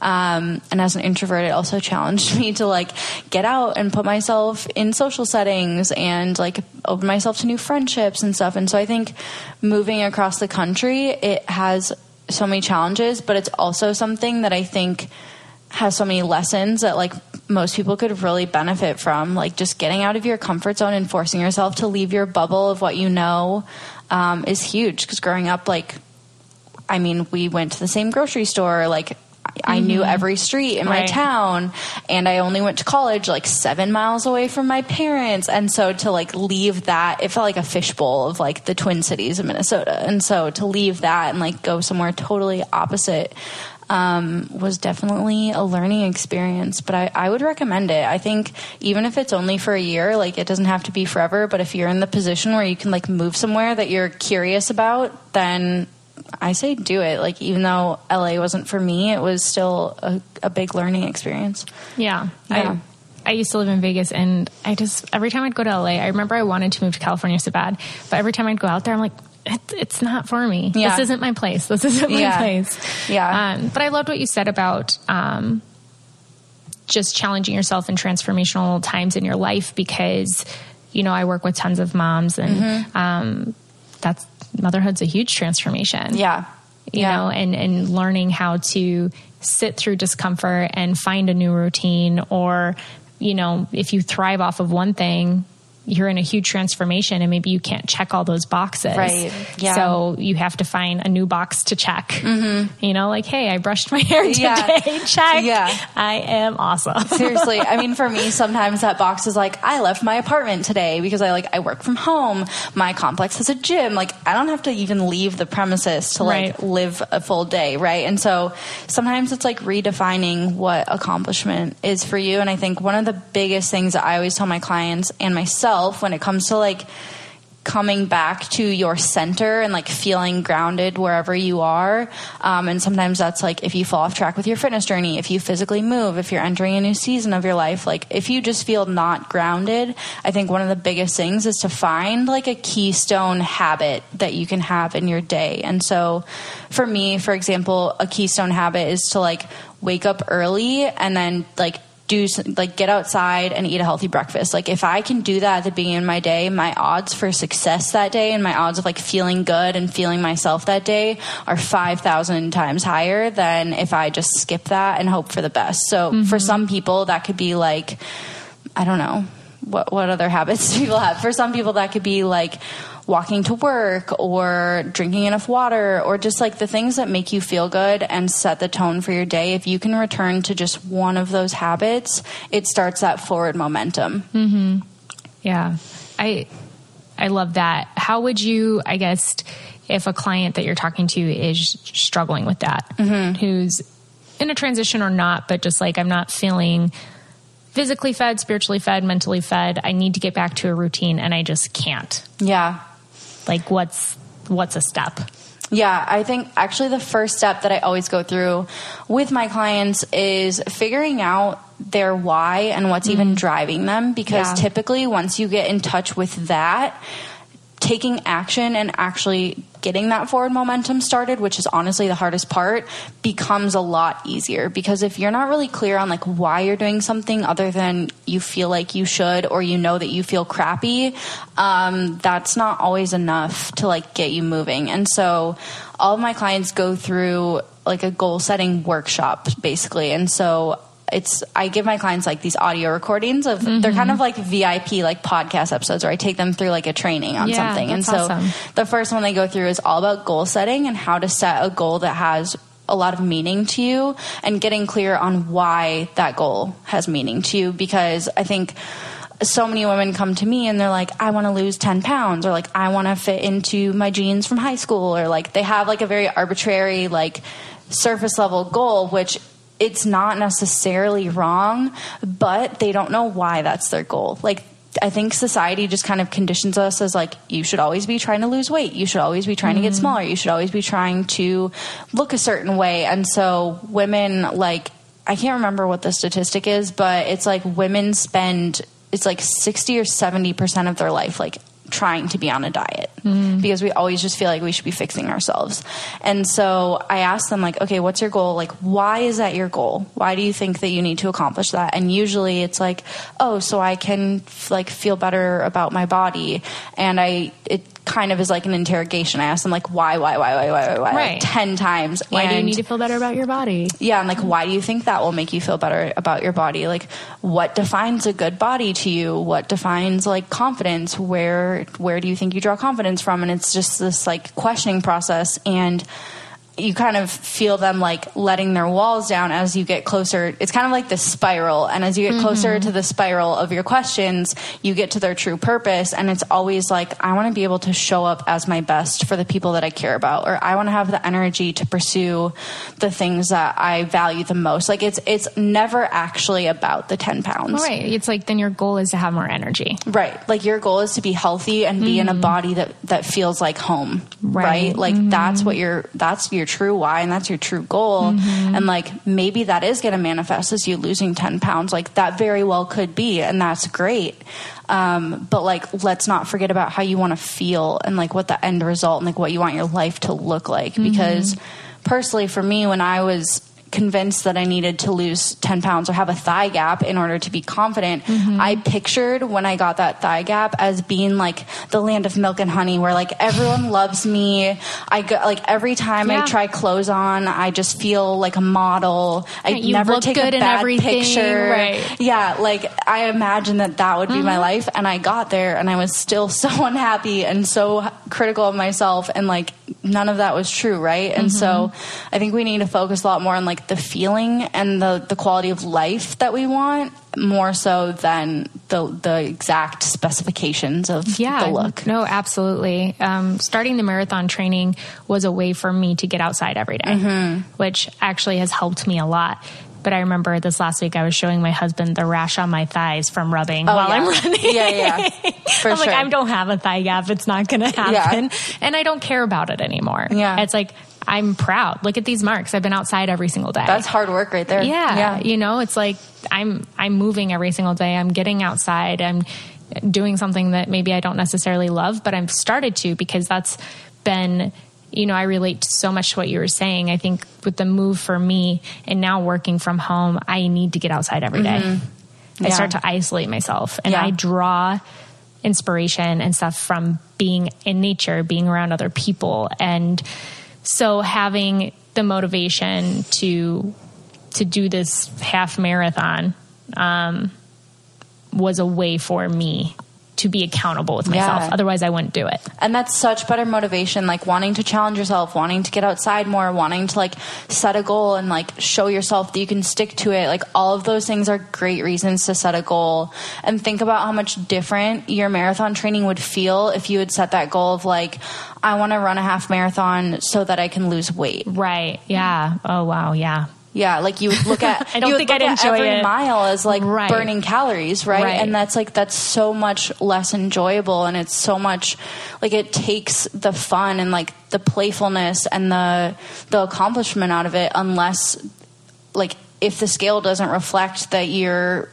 [SPEAKER 1] Um, and as an introvert, it also *laughs* challenged me to like get out and put myself in social settings and like open myself to new friendships and stuff. And so I think moving across the country, it has so many challenges, but it's also something that I think has so many lessons that like most people could really benefit from like just getting out of your comfort zone and forcing yourself to leave your bubble of what you know um, is huge. Because growing up like i mean we went to the same grocery store like I knew every street in my
[SPEAKER 2] Right.
[SPEAKER 1] town and I only went to college like seven miles away from my parents. And so to like leave that, it felt like a fishbowl of like the Twin Cities of Minnesota. And so to leave that and like go somewhere totally opposite um, was definitely a learning experience. But I, I would recommend it. I think even if it's only for a year, like it doesn't have to be forever. But if you're in the position where you can like move somewhere that you're curious about, then I say do it. Like even though LA wasn't for me, it was still a, a big learning experience.
[SPEAKER 2] Yeah.
[SPEAKER 1] Yeah.
[SPEAKER 2] I, I used to live in Vegas and I just, every time I'd go to LA, I remember I wanted to move to California so bad, but every time I'd go out there, I'm like, it, it's not for me.
[SPEAKER 1] Yeah.
[SPEAKER 2] This isn't my place. This isn't my
[SPEAKER 1] Yeah.
[SPEAKER 2] place.
[SPEAKER 1] Yeah.
[SPEAKER 2] Um, but I loved what you said about, um, just challenging yourself in transformational times in your life because, you know, I work with tons of moms and,
[SPEAKER 1] Mm-hmm.
[SPEAKER 2] um, that's motherhood's a huge transformation
[SPEAKER 1] Yeah.
[SPEAKER 2] you
[SPEAKER 1] Yeah.
[SPEAKER 2] know, and, and learning how to sit through discomfort and find a new routine. Or, you know, if you thrive off of one thing, you're in a huge transformation and maybe you can't check all those boxes.
[SPEAKER 1] Right. Yeah.
[SPEAKER 2] So you have to find a new box to check. Mm-hmm. You know, like, hey, I brushed my *laughs* hair today.
[SPEAKER 1] Yeah. *laughs*
[SPEAKER 2] Check.
[SPEAKER 1] Yeah.
[SPEAKER 2] I am awesome. *laughs*
[SPEAKER 1] Seriously, I mean, for me, sometimes that box is like, I left my apartment today because I like I work from home. My complex has a gym. Like, I don't have to even leave the premises to like
[SPEAKER 2] Right.
[SPEAKER 1] live a full day, right? And so sometimes it's like redefining what accomplishment is for you. And I think one of the biggest things that I always tell my clients and myself when it comes to like coming back to your center and like feeling grounded wherever you are. Um, and sometimes that's like if you fall off track with your fitness journey, if you physically move, if you're entering a new season of your life, like if you just feel not grounded, I think one of the biggest things is to find like a keystone habit that you can have in your day. And so for me, for example, a keystone habit is to like wake up early and then like do like get outside and eat a healthy breakfast. Like if I can do that at the beginning of my day, my odds for success that day and my odds of like feeling good and feeling myself that day are 5,000 times higher than if I just skip that and hope for the best. So mm-hmm. for some people that could be like I don't know, what what other habits do *laughs* people have? For some people that could be like walking to work or drinking enough water or just like the things that make you feel good and set the tone for your day. If you can return to just one of those habits, it starts that forward momentum.
[SPEAKER 2] Mm-hmm. Yeah. I, I love that. How would you, I guess, if a client that you're talking to is struggling with that, mm-hmm. who's in a transition or not, but just like, I'm not feeling physically fed, spiritually fed, mentally fed. I need to get back to a routine and I just can't.
[SPEAKER 1] Yeah
[SPEAKER 2] like what's what's a step
[SPEAKER 1] yeah, I think actually the first step that I always go through with my clients is figuring out their why and what's mm. even driving them because yeah. typically once you get in touch with that, taking action and actually getting that forward momentum started, which is honestly the hardest part, becomes a lot easier because if you're not really clear on like why you're doing something other than you feel like you should or you know that you feel crappy, um, that's not always enough to like get you moving. And so all of my clients go through like a goal setting workshop basically. And so it's I give my clients like these audio recordings of mm-hmm. they're kind of like VIP like podcast episodes where I take them through like a training on yeah, something. And so awesome. the first one they go through is all about goal setting and how to set a goal that has a lot of meaning to you and getting clear on why that goal has meaning to you because I think so many women come to me and they're like, I want to lose 10 pounds, or like, I want to fit into my jeans from high school, or like, they have like a very arbitrary, like, surface level goal, which it's not necessarily wrong, but they don't know why that's their goal. Like, I think society just kind of conditions us as like, you should always be trying to lose weight. You should always be trying mm-hmm. to get mm-hmm. smaller. You should always be trying to look a certain way. And so women, like, I can't remember what the statistic is, but it's like women spend, it's like 60 or 70% of their life, like trying to be on a diet mm. because we always just feel like we should be fixing ourselves. And so I asked them like, okay, what's your goal? Like, why is that your goal? Why do you think that you need to accomplish that? And usually it's like, oh, so I can like feel better about my body. And I, it kind of is like an interrogation. I ask them like why, why, why, why, why, why, why, right. like ten times.
[SPEAKER 2] Why and, do you need to feel better about your body?
[SPEAKER 1] Yeah, and like why do you think that will make you feel better about your body? Like what defines a good body to you? What defines like confidence? Where where do you think you draw confidence from? And it's just this like questioning process and you kind of feel them like letting their walls down as you get closer. It's kind of like the spiral. And as you get closer mm-hmm. to the spiral of your questions, you get to their true purpose. And it's always like, I want to be able to show up as my best for the people that I care about, or I want to have the energy to pursue the things that I value the most. Like it's, it's never actually about the 10 pounds.
[SPEAKER 2] Right. It's like, then your goal is to have more energy.
[SPEAKER 1] Right. Like your goal is to be healthy and be mm-hmm. in a mm-hmm. body that, that feels like home. Right. right? Like mm-hmm. that's what your, that's your your true why and that's your true goal. Mm-hmm. And like maybe that is going to manifest as you losing 10 pounds. Like that very well could be, and that's great. Um, but like, let's not forget about how you want to feel and like what the end result and like what you want your life to look like. Mm-hmm. Because personally, for me, when I was convinced that I needed to lose 10 pounds or have a thigh gap in order to be confident. Mm-hmm. I pictured when I got that thigh gap as being like the land of milk and honey where like everyone loves me. I go, like every time yeah. I try clothes on, I just feel like a model. I
[SPEAKER 2] you
[SPEAKER 1] never take a bad picture.
[SPEAKER 2] Right.
[SPEAKER 1] Yeah. Like I imagined that that would be mm-hmm. my life and I got there and I was still *laughs* so unhappy and so critical of myself and like none of that was true. Right. And mm-hmm. so I think we need to focus a lot more on like the feeling and the, the quality of life that we want more so than the the exact specifications of
[SPEAKER 2] yeah,
[SPEAKER 1] the look.
[SPEAKER 2] No, absolutely. Um, starting the marathon training was a way for me to get outside every day, mm-hmm. which actually has helped me a lot. But I remember this last week I was showing my husband the rash on my thighs from rubbing
[SPEAKER 1] Oh,
[SPEAKER 2] while
[SPEAKER 1] yeah.
[SPEAKER 2] I'm running.
[SPEAKER 1] Yeah, yeah. *laughs* For
[SPEAKER 2] I'm
[SPEAKER 1] sure.
[SPEAKER 2] like, I don't have a thigh gap. It's not going to happen. And I don't care about it anymore.
[SPEAKER 1] Yeah.
[SPEAKER 2] It's like, I'm proud. Look at these marks. I've been outside every single day.
[SPEAKER 1] That's hard work right there.
[SPEAKER 2] yeah,
[SPEAKER 1] Yeah.
[SPEAKER 2] You know, it's like I'm, I'm moving every single day. I'm getting outside. I'm doing something that maybe I don't necessarily love, but I've started to because that's been, you know, I relate so much to what you were saying. I think with the move for me and now working from home, I need to get outside every day. I
[SPEAKER 1] Mm-hmm. Yeah.
[SPEAKER 2] start to isolate myself and
[SPEAKER 1] Yeah.
[SPEAKER 2] I draw inspiration and stuff from being in nature, being around other people. And so having the motivation to to do this half marathon um, was a way for me to be accountable with myself.
[SPEAKER 1] Yeah.
[SPEAKER 2] Otherwise, I wouldn't do it.
[SPEAKER 1] And that's such better motivation, like wanting to challenge yourself, wanting to get outside more, wanting to like set a goal and like show yourself that you can stick to it. Like all of those things are great reasons to set a goal. And think about how much different your marathon training would feel if you had set that goal of like, I want to run a half marathon so that I can lose weight.
[SPEAKER 2] Right? Yeah. Oh wow. Yeah.
[SPEAKER 1] Yeah, like you would look at *laughs*
[SPEAKER 2] I don't think I'd enjoy
[SPEAKER 1] every
[SPEAKER 2] it.
[SPEAKER 1] mile as like
[SPEAKER 2] Right.
[SPEAKER 1] burning calories, right?
[SPEAKER 2] Right.
[SPEAKER 1] And that's like that's so much less enjoyable and it's so much like it takes the fun and like the playfulness and the the accomplishment out of it unless like if the scale doesn't reflect that you're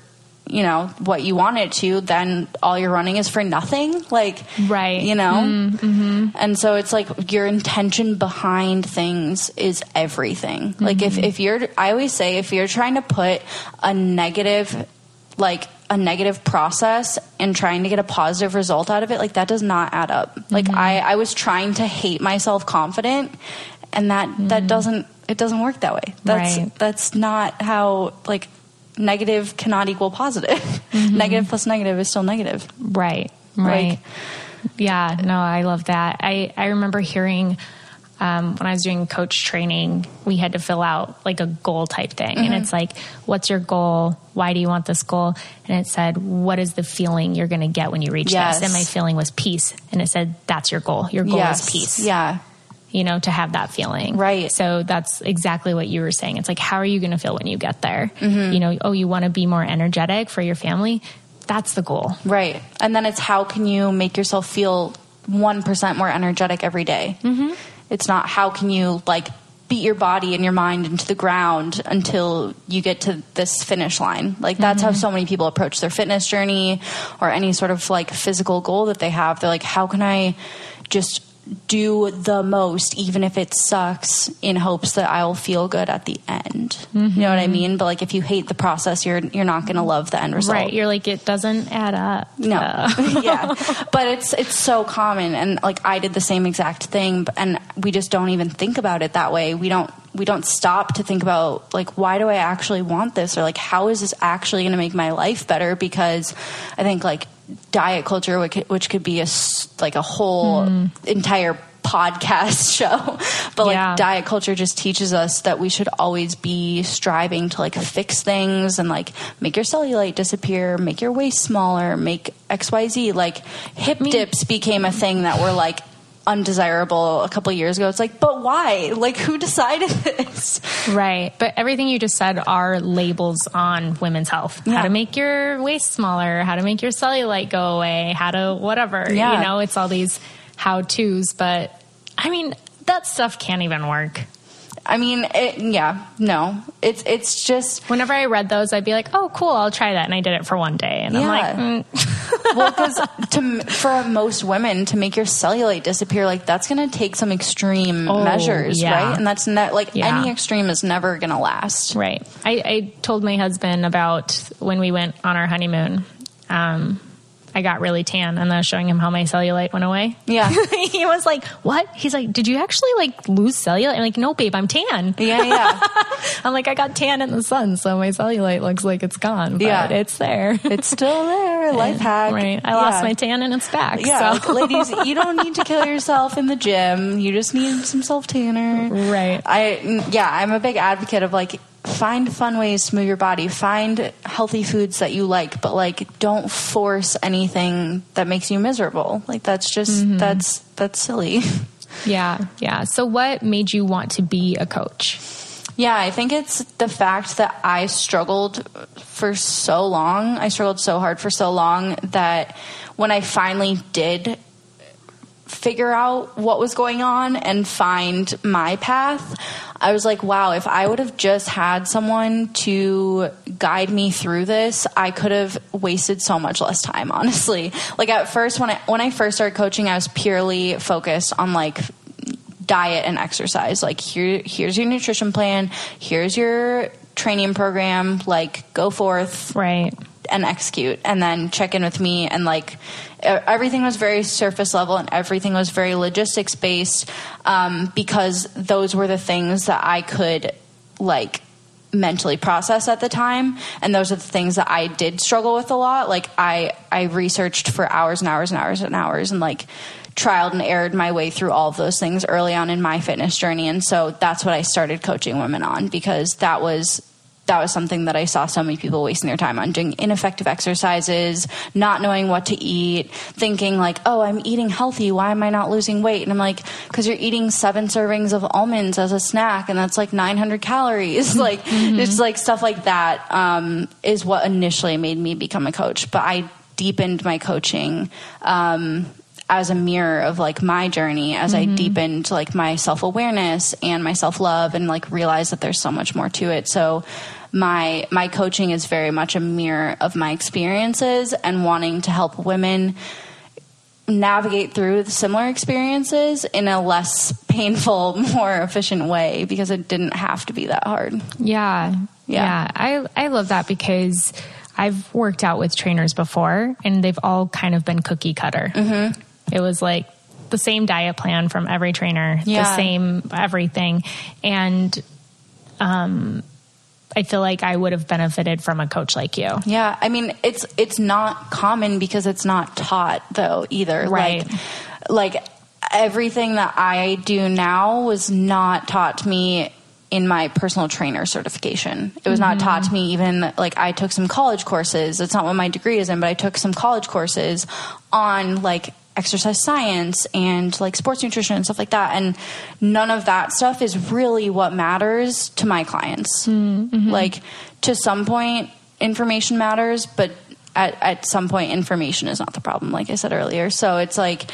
[SPEAKER 1] you know what you want it to then all you're running is for nothing like
[SPEAKER 2] Right.
[SPEAKER 1] you know? Mm-hmm. Mm-hmm. And so it's like your intention behind things is everything. Like if, mm-hmm. if you're i always say if you're trying to put a negative like a negative process and trying to get a positive result out of it like that does not add up. Like i i was trying to hate myself confident and that that doesn't it doesn't work that way. That's
[SPEAKER 2] Right.
[SPEAKER 1] that's not how like negative cannot equal positive. positive *laughs* Negative plus negative is still negative
[SPEAKER 2] Right. Right. yeah. No, I love that. I, I remember hearing um, when I was doing coach training, we had to fill out like a goal type thing. And it's like, what's your goal? Why do you want this goal? And it said, what is the feeling you're going to get when you reach
[SPEAKER 1] Yes.
[SPEAKER 2] this? And my feeling was peace. And it said, that's your goal. Your goal
[SPEAKER 1] yes
[SPEAKER 2] is peace.
[SPEAKER 1] yeah
[SPEAKER 2] You know, to have that feeling.
[SPEAKER 1] Right.
[SPEAKER 2] So that's exactly what you were saying. It's like, how are you going to feel when you get there?
[SPEAKER 1] Mm-hmm.
[SPEAKER 2] You know, oh, you want to be more energetic for your family? That's the goal.
[SPEAKER 1] Right. And then it's how can you make yourself feel 1% more energetic every day? Mm-hmm. It's not how can you like beat your body and your mind into the ground until you get to this finish line. Like that's how so many people approach their fitness journey or any sort of like physical goal that they have. They're like, how can I just do the most even if it sucks in hopes that I'll feel good at the end. You know what I mean? But like if you hate the process, you're you're not going to love the end result.
[SPEAKER 2] Right. You're like, it doesn't add up.
[SPEAKER 1] No,
[SPEAKER 2] Uh, *laughs*
[SPEAKER 1] yeah, but it's it's so common, and like I did the same exact thing, and we just don't even think about it that way. We don't we don't stop to think about like why do I actually want this, or like how is this actually going to make my life better? Because I think like diet culture, which could, which could be a like a whole hmm. entire podcast *laughs* show. But like
[SPEAKER 2] Yeah.
[SPEAKER 1] diet culture just teaches us that we should always be striving to like fix things and like make your cellulite disappear make your waist smaller make xyz like hip dips became a thing that were like undesirable a couple years ago it's like but why like who decided *laughs* this
[SPEAKER 2] Right. But everything you just said are labels on women's health.
[SPEAKER 1] Yeah.
[SPEAKER 2] How to make your waist smaller, how to make your cellulite go away, how to whatever.
[SPEAKER 1] Yeah.
[SPEAKER 2] You know, it's all these how to's. But I mean, that stuff can't even work.
[SPEAKER 1] I mean it, yeah no it's it's just
[SPEAKER 2] Whenever I read those, I'd be like, oh, cool, I'll try that. And I did it for one day. And I'm like, mm, *laughs*
[SPEAKER 1] well because *laughs* to for most women to make your cellulite disappear like that's going to take some extreme
[SPEAKER 2] Oh,
[SPEAKER 1] measures
[SPEAKER 2] yeah.
[SPEAKER 1] right and that's not like
[SPEAKER 2] Yeah.
[SPEAKER 1] any extreme is never going to last
[SPEAKER 2] Right. I, I told my husband about when we went on our honeymoon. Um, I got really tan, and I was showing him how my cellulite went away.
[SPEAKER 1] Yeah. *laughs*
[SPEAKER 2] he was like, "What?" He's like, "Did you actually like lose cellulite?" I'm like, "No, babe, I'm tan."
[SPEAKER 1] yeah yeah *laughs*
[SPEAKER 2] I'm like, "I got tan in the sun, so my cellulite looks like it's gone, but
[SPEAKER 1] Yeah.
[SPEAKER 2] it's there." *laughs*
[SPEAKER 1] It's still there. Life hack.
[SPEAKER 2] right. I lost my tan, and it's back.
[SPEAKER 1] Yeah,
[SPEAKER 2] so.
[SPEAKER 1] like, ladies, you don't need to kill yourself in the gym. You just need some self tanner.
[SPEAKER 2] Right.
[SPEAKER 1] I yeah, I'm a big advocate of like find fun ways to move your body. Find healthy foods that you like, but like don't force anything that makes you miserable. Like that's just
[SPEAKER 2] Mm-hmm.
[SPEAKER 1] that's that's silly. *laughs*
[SPEAKER 2] yeah, yeah. So, what made you want to be a coach?
[SPEAKER 1] Yeah, I think it's the fact that I struggled for so long. I struggled so hard for so long that when I finally did figure out what was going on and find my path, I was like, wow, if I would have just had someone to guide me through this, I could have wasted so much less time, *laughs* honestly. Like at first when I when I first started coaching, I was purely focused on like diet and exercise. Like here here's your nutrition plan, here's your training program, like go forth.
[SPEAKER 2] Right.
[SPEAKER 1] And execute and then check in with me and like everything was very surface level and everything was very logistics based um, because those were the things that I could like mentally process at the time. And those are the things that I did struggle with a lot. Like I I researched for hours and hours and hours and hours and like trialed and erred my way through all of those things early on in my fitness journey. And so that's what I started coaching women on because that was that was something that I saw so many people wasting their time on doing ineffective exercises, not knowing what to eat, thinking like, oh, I'm eating healthy. Why am I not losing weight? And I'm like, because you're eating seven servings of almonds as a snack, and that's like 900 calories. *laughs* like, mm-hmm. it's like stuff like that um, is what initially made me become a coach. But I deepened my coaching. Um, as a mirror of like my journey as mm-hmm. I deepened like my self awareness and my self love and like realized that there's so much more to it. So my my coaching is very much a mirror of my experiences and wanting to help women navigate through similar experiences in a less painful, *laughs* more efficient way because it didn't have to be that hard.
[SPEAKER 2] Yeah. Yeah. yeah. I I love that because I've worked out with trainers before and they've all kind of been cookie cutter. Mm-hmm. It was like the same diet plan from every trainer, yeah. the same everything. And um I feel like I would have benefited from a coach like you.
[SPEAKER 1] Yeah, I mean it's it's not common because it's not taught though either.
[SPEAKER 2] Right.
[SPEAKER 1] Like like everything that I do now was not taught to me in my personal trainer certification. It was mm-hmm. not taught to me even like I took some college courses. It's not what my degree is in, but I took some college courses on like exercise science and like sports nutrition and stuff like that. And none of that stuff is really what matters to my clients. Mm-hmm. Like to some point, information matters, but at, at some point, information is not the problem, like I said earlier. So it's like,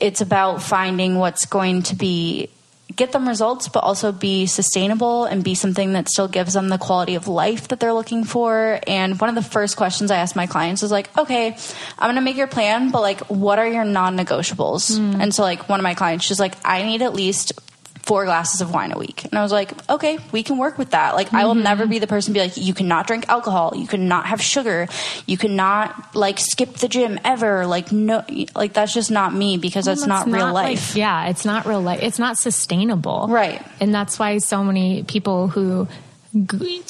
[SPEAKER 1] it's about finding what's going to be get them results, but also be sustainable and be something that still gives them the quality of life that they're looking for. And one of the first questions I ask my clients is like, okay, I'm going to make your plan, but like, what are your non negotiables? Mm. And so, like, one of my clients, she's like, I need at least four glasses of wine a week. And I was like, okay, we can work with that. Like, mm-hmm. I will mm-hmm. never be the person to be like, you cannot drink alcohol. You cannot have sugar. You cannot like skip the gym ever. Like, no, like that's just not me because well, that's, not, not real life.
[SPEAKER 2] Like, yeah. It's not real life. It's not sustainable.
[SPEAKER 1] Right.
[SPEAKER 2] And that's why so many people who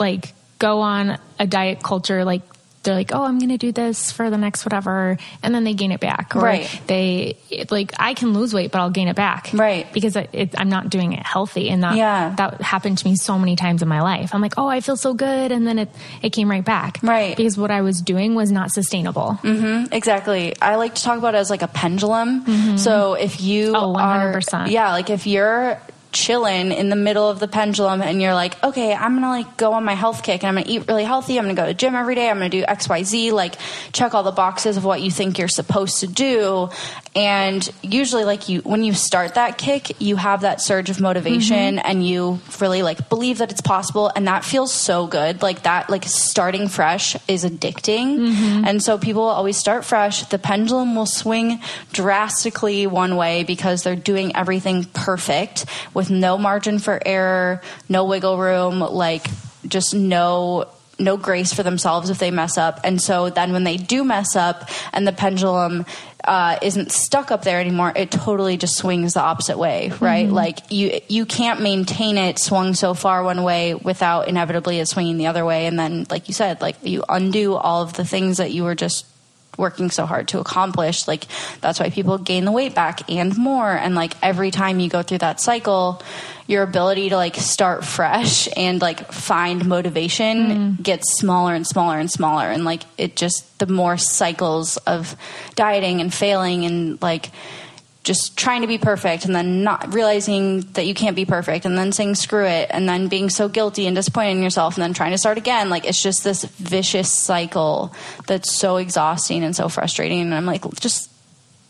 [SPEAKER 2] like go on a diet culture, like they're like, oh, I'm going to do this for the next whatever, and then they gain it back. Or
[SPEAKER 1] right.
[SPEAKER 2] They like I can lose weight, but I'll gain it back.
[SPEAKER 1] Right.
[SPEAKER 2] Because it, I'm not doing it healthy, and that yeah. that happened to me so many times in my life. I'm like, oh, I feel so good, and then it it came right back.
[SPEAKER 1] Right.
[SPEAKER 2] Because what I was doing was not sustainable.
[SPEAKER 1] Mm-hmm. Exactly. I like to talk about it as like a pendulum. Mm-hmm. So if you
[SPEAKER 2] oh, 100%.
[SPEAKER 1] are yeah, like if you're chilling in the middle of the pendulum and you're like, okay, I'm gonna like go on my health kick and I'm gonna eat really healthy. I'm gonna go to gym every day. I'm gonna do X, Y, Z. Like check all the boxes of what you think you're supposed to do. And usually, like you, when you start that kick, you have that surge of motivation mm-hmm. and you really like believe that it's possible. And that feels so good. Like that, like starting fresh is addicting. Mm-hmm. And so people will always start fresh. The pendulum will swing drastically one way because they're doing everything perfect with no margin for error, no wiggle room, like just no no grace for themselves if they mess up. And so then when they do mess up and the pendulum uh, isn't stuck up there anymore, it totally just swings the opposite way, right? Mm-hmm. Like you you can't maintain it swung so far one way without inevitably it swinging the other way. And then, like you said, like you undo all of the things that you were just working so hard to accomplish like that's why people gain the weight back and more and like every time you go through that cycle your ability to like start fresh and like find motivation mm. gets smaller and smaller and smaller and like it just the more cycles of dieting and failing and like just trying to be perfect and then not realizing that you can't be perfect and then saying screw it and then being so guilty and disappointed in yourself and then trying to start again like it's just this vicious cycle that's so exhausting and so frustrating and i'm like just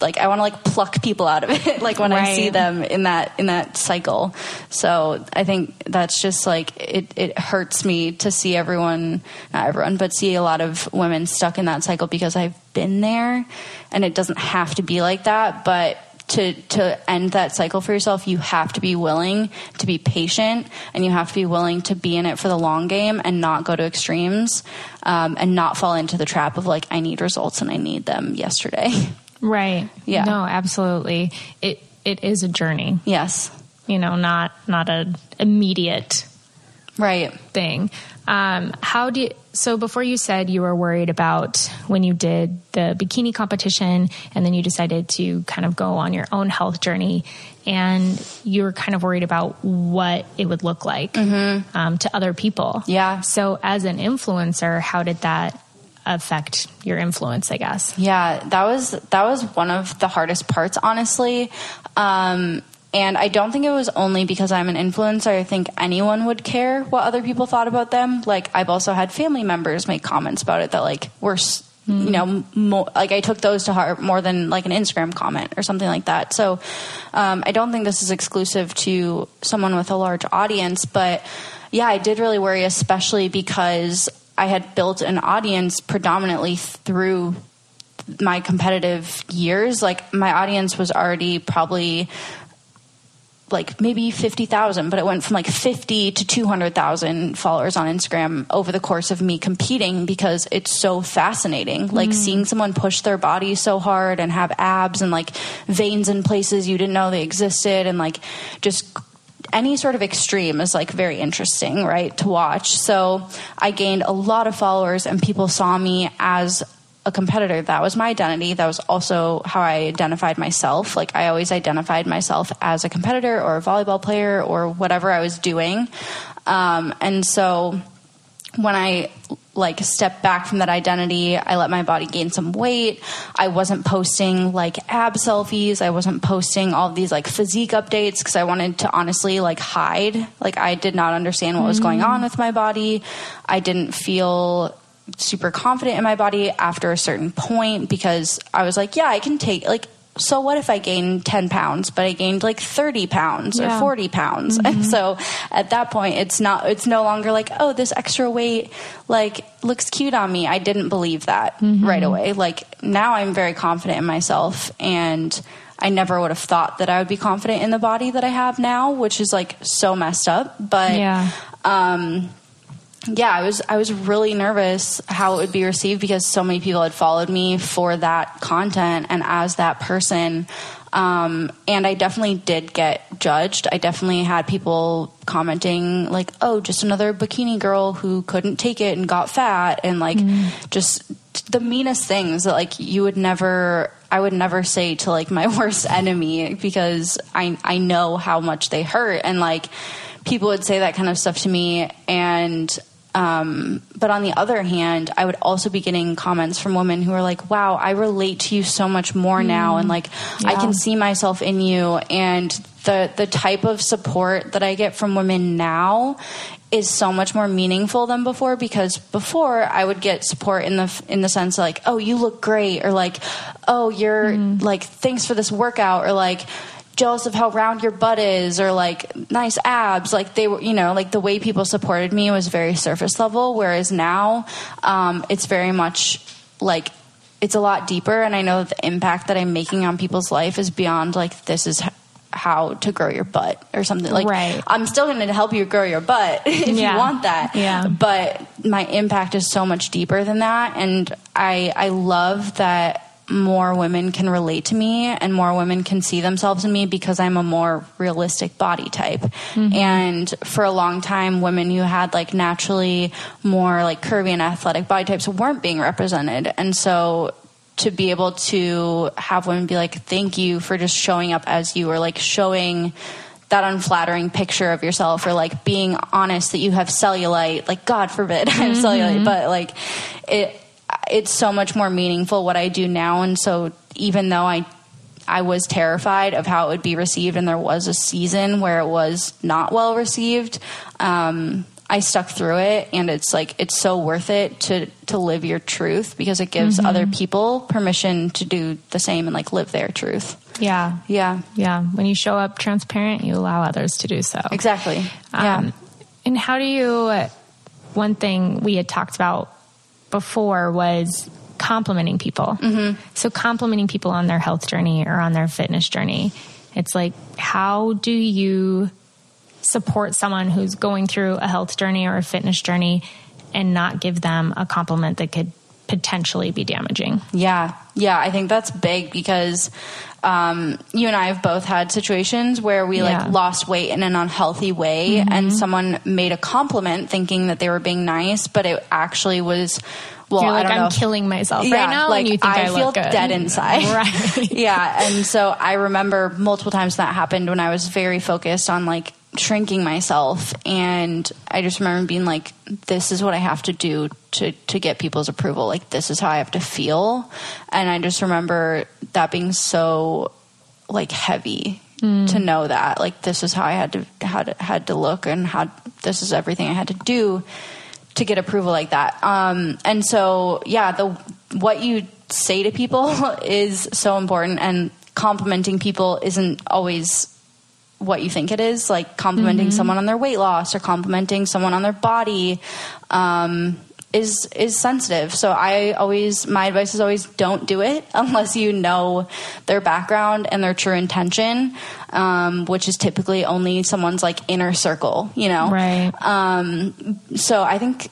[SPEAKER 1] like I want to like pluck people out of it *laughs* like when right. I see them in that in that cycle. So I think that's just like it it hurts me to see everyone not everyone but see a lot of women stuck in that cycle because I've been there and it doesn't have to be like that but to to end that cycle for yourself you have to be willing to be patient and you have to be willing to be in it for the long game and not go to extremes um, and not fall into the trap of like i need results and i need them yesterday
[SPEAKER 2] Right. Yeah. No, absolutely. It it is a journey.
[SPEAKER 1] Yes.
[SPEAKER 2] You know, not not an immediate
[SPEAKER 1] right
[SPEAKER 2] thing. Um, how do you, so before you said you were worried about when you did the bikini competition and then you decided to kind of go on your own health journey and you were kind of worried about what it would look like mm-hmm. um, to other people.
[SPEAKER 1] Yeah.
[SPEAKER 2] So as an influencer, how did that affect your influence i guess
[SPEAKER 1] yeah that was that was one of the hardest parts honestly um, and I don't think it was only because I'm an influencer. I think anyone would care what other people thought about them. Like I've also had family members make comments about it that like were you know more, like I took those to heart more than like an Instagram comment or something like that. So um, I don't think this is exclusive to someone with a large audience, but yeah, I did really worry, especially because I had built an audience predominantly through my competitive years. Like my audience was already probably like maybe 50,000, but it went from like 50 to 200,000 followers on Instagram over the course of me competing because it's so fascinating. Like mm. seeing someone push their body so hard and have abs and like veins in places you didn't know they existed and like just any sort of extreme is like very interesting, right, to watch. So I gained a lot of followers, and people saw me as a competitor. That was my identity. That was also how I identified myself. Like I always identified myself as a competitor or a volleyball player or whatever I was doing. Um, and so when I like step back from that identity. I let my body gain some weight. I wasn't posting like ab selfies. I wasn't posting all these like physique updates because I wanted to honestly like hide. Like I did not understand what was going on with my body. I didn't feel super confident in my body after a certain point because I was like, yeah, I can take like so what if I gained 10 pounds, but I gained like 30 pounds yeah. or 40 pounds? Mm-hmm. And so at that point, it's not, it's no longer like, oh, this extra weight like looks cute on me. I didn't believe that mm-hmm. right away. Like now I'm very confident in myself and I never would have thought that I would be confident in the body that I have now, which is like so messed up. But, yeah. um, yeah, I was I was really nervous how it would be received because so many people had followed me for that content and as that person. Um, and I definitely did get judged. I definitely had people commenting like, "Oh, just another bikini girl who couldn't take it and got fat," and like mm. just the meanest things that like you would never I would never say to like my *laughs* worst enemy because I I know how much they hurt and like people would say that kind of stuff to me and um, but on the other hand, I would also be getting comments from women who are like, wow, I relate to you so much more mm. now. And like, yeah. I can see myself in you. And the, the type of support that I get from women now is so much more meaningful than before because before I would get support in the in the sense like oh you look great or like oh you're mm. like thanks for this workout or like jealous of how round your butt is or like nice abs. Like they were you know like the way people supported me was very surface level whereas now um, it's very much like it's a lot deeper. And i know the impact that i'm making on people's life is beyond like this is how to grow your butt or something. Like
[SPEAKER 2] right.
[SPEAKER 1] i'm still going to help you grow your butt *laughs* if yeah. you want that.
[SPEAKER 2] Yeah.
[SPEAKER 1] But my impact is so much deeper than that. And i i love that more women can relate to me and more women can see themselves in me because I'm a more realistic body type. Mm-hmm. And for a long time, women who had like naturally more like curvy and athletic body types weren't being represented. And so to be able to have women be like, thank you for just showing up as you or like showing that unflattering picture of yourself or like being honest that you have cellulite, like God forbid *laughs* I have mm-hmm. cellulite, but like it, it's so much more meaningful what I do now. And so even though I I was terrified of how it would be received, and there was a season where it was not well received. Um, I stuck through it, and it's like it's so worth it to to live your truth because it gives
[SPEAKER 2] Mm-hmm.
[SPEAKER 1] other people permission to do the same and like live their truth.
[SPEAKER 2] Yeah.
[SPEAKER 1] Yeah,
[SPEAKER 2] Yeah. When you show up transparent, you allow others to do so.
[SPEAKER 1] exactly. yeah,
[SPEAKER 2] Um, and how do you, one thing we had talked about before was complimenting people. Mm-hmm. So, complimenting people on their health journey or on their fitness journey. It's like, how do you support someone who's going through a health journey or a fitness journey and not give them a compliment that could potentially be damaging?
[SPEAKER 1] Yeah, yeah, I think that's big because um, you and I have both had situations where we
[SPEAKER 2] Yeah.
[SPEAKER 1] like lost weight in an unhealthy way,
[SPEAKER 2] Mm-hmm.
[SPEAKER 1] and someone made a compliment thinking that they were being nice, but it actually was. Well,
[SPEAKER 2] You're like,
[SPEAKER 1] I if-
[SPEAKER 2] killing myself
[SPEAKER 1] yeah,
[SPEAKER 2] right now,
[SPEAKER 1] like
[SPEAKER 2] and you think I,
[SPEAKER 1] feel
[SPEAKER 2] look good.
[SPEAKER 1] dead inside,
[SPEAKER 2] Right. *laughs*
[SPEAKER 1] yeah, and so I remember multiple times that happened when I was very focused on like shrinking myself, and I just remember being like, "This is what I have to do to to get people's approval. Like this is how I have to feel," and I just remember that being so like heavy to know that like this is how I had to had had to look and how this is everything I had to do to get approval like that. Um, and so, yeah, the what you say to people *laughs* is so important, and complimenting people isn't always what you think it is. Like complimenting someone on their weight loss or complimenting someone on their body um, is is sensitive. So I always my advice is always don't do it *laughs* unless you know their background and their true intention, um, which is typically only someone's like inner circle. You know,
[SPEAKER 2] Right.
[SPEAKER 1] um, so I think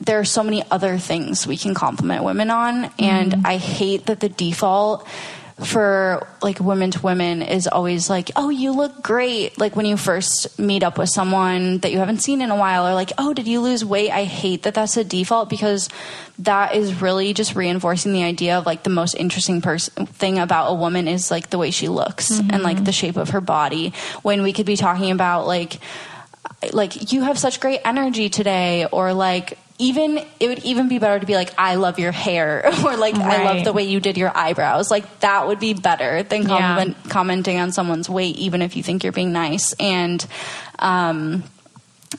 [SPEAKER 1] there are so many other things we can compliment women on, and I hate that the default for like women to women is always like, oh, you look great. Like when you first meet up with someone that you haven't seen in a while, or like, oh, did you lose weight? I hate that that's a default because that is really just reinforcing the idea of like the most interesting person thing about a woman is like the way she looks and like mm-hmm. the shape of her body. When we could be talking about like, like you have such great energy today or like even it would even be better to be like i love your hair *laughs* or like i love the way you did your eyebrows. Like that would be better than
[SPEAKER 2] Yeah.
[SPEAKER 1] commenting on someone's weight even if you think you're being nice. And um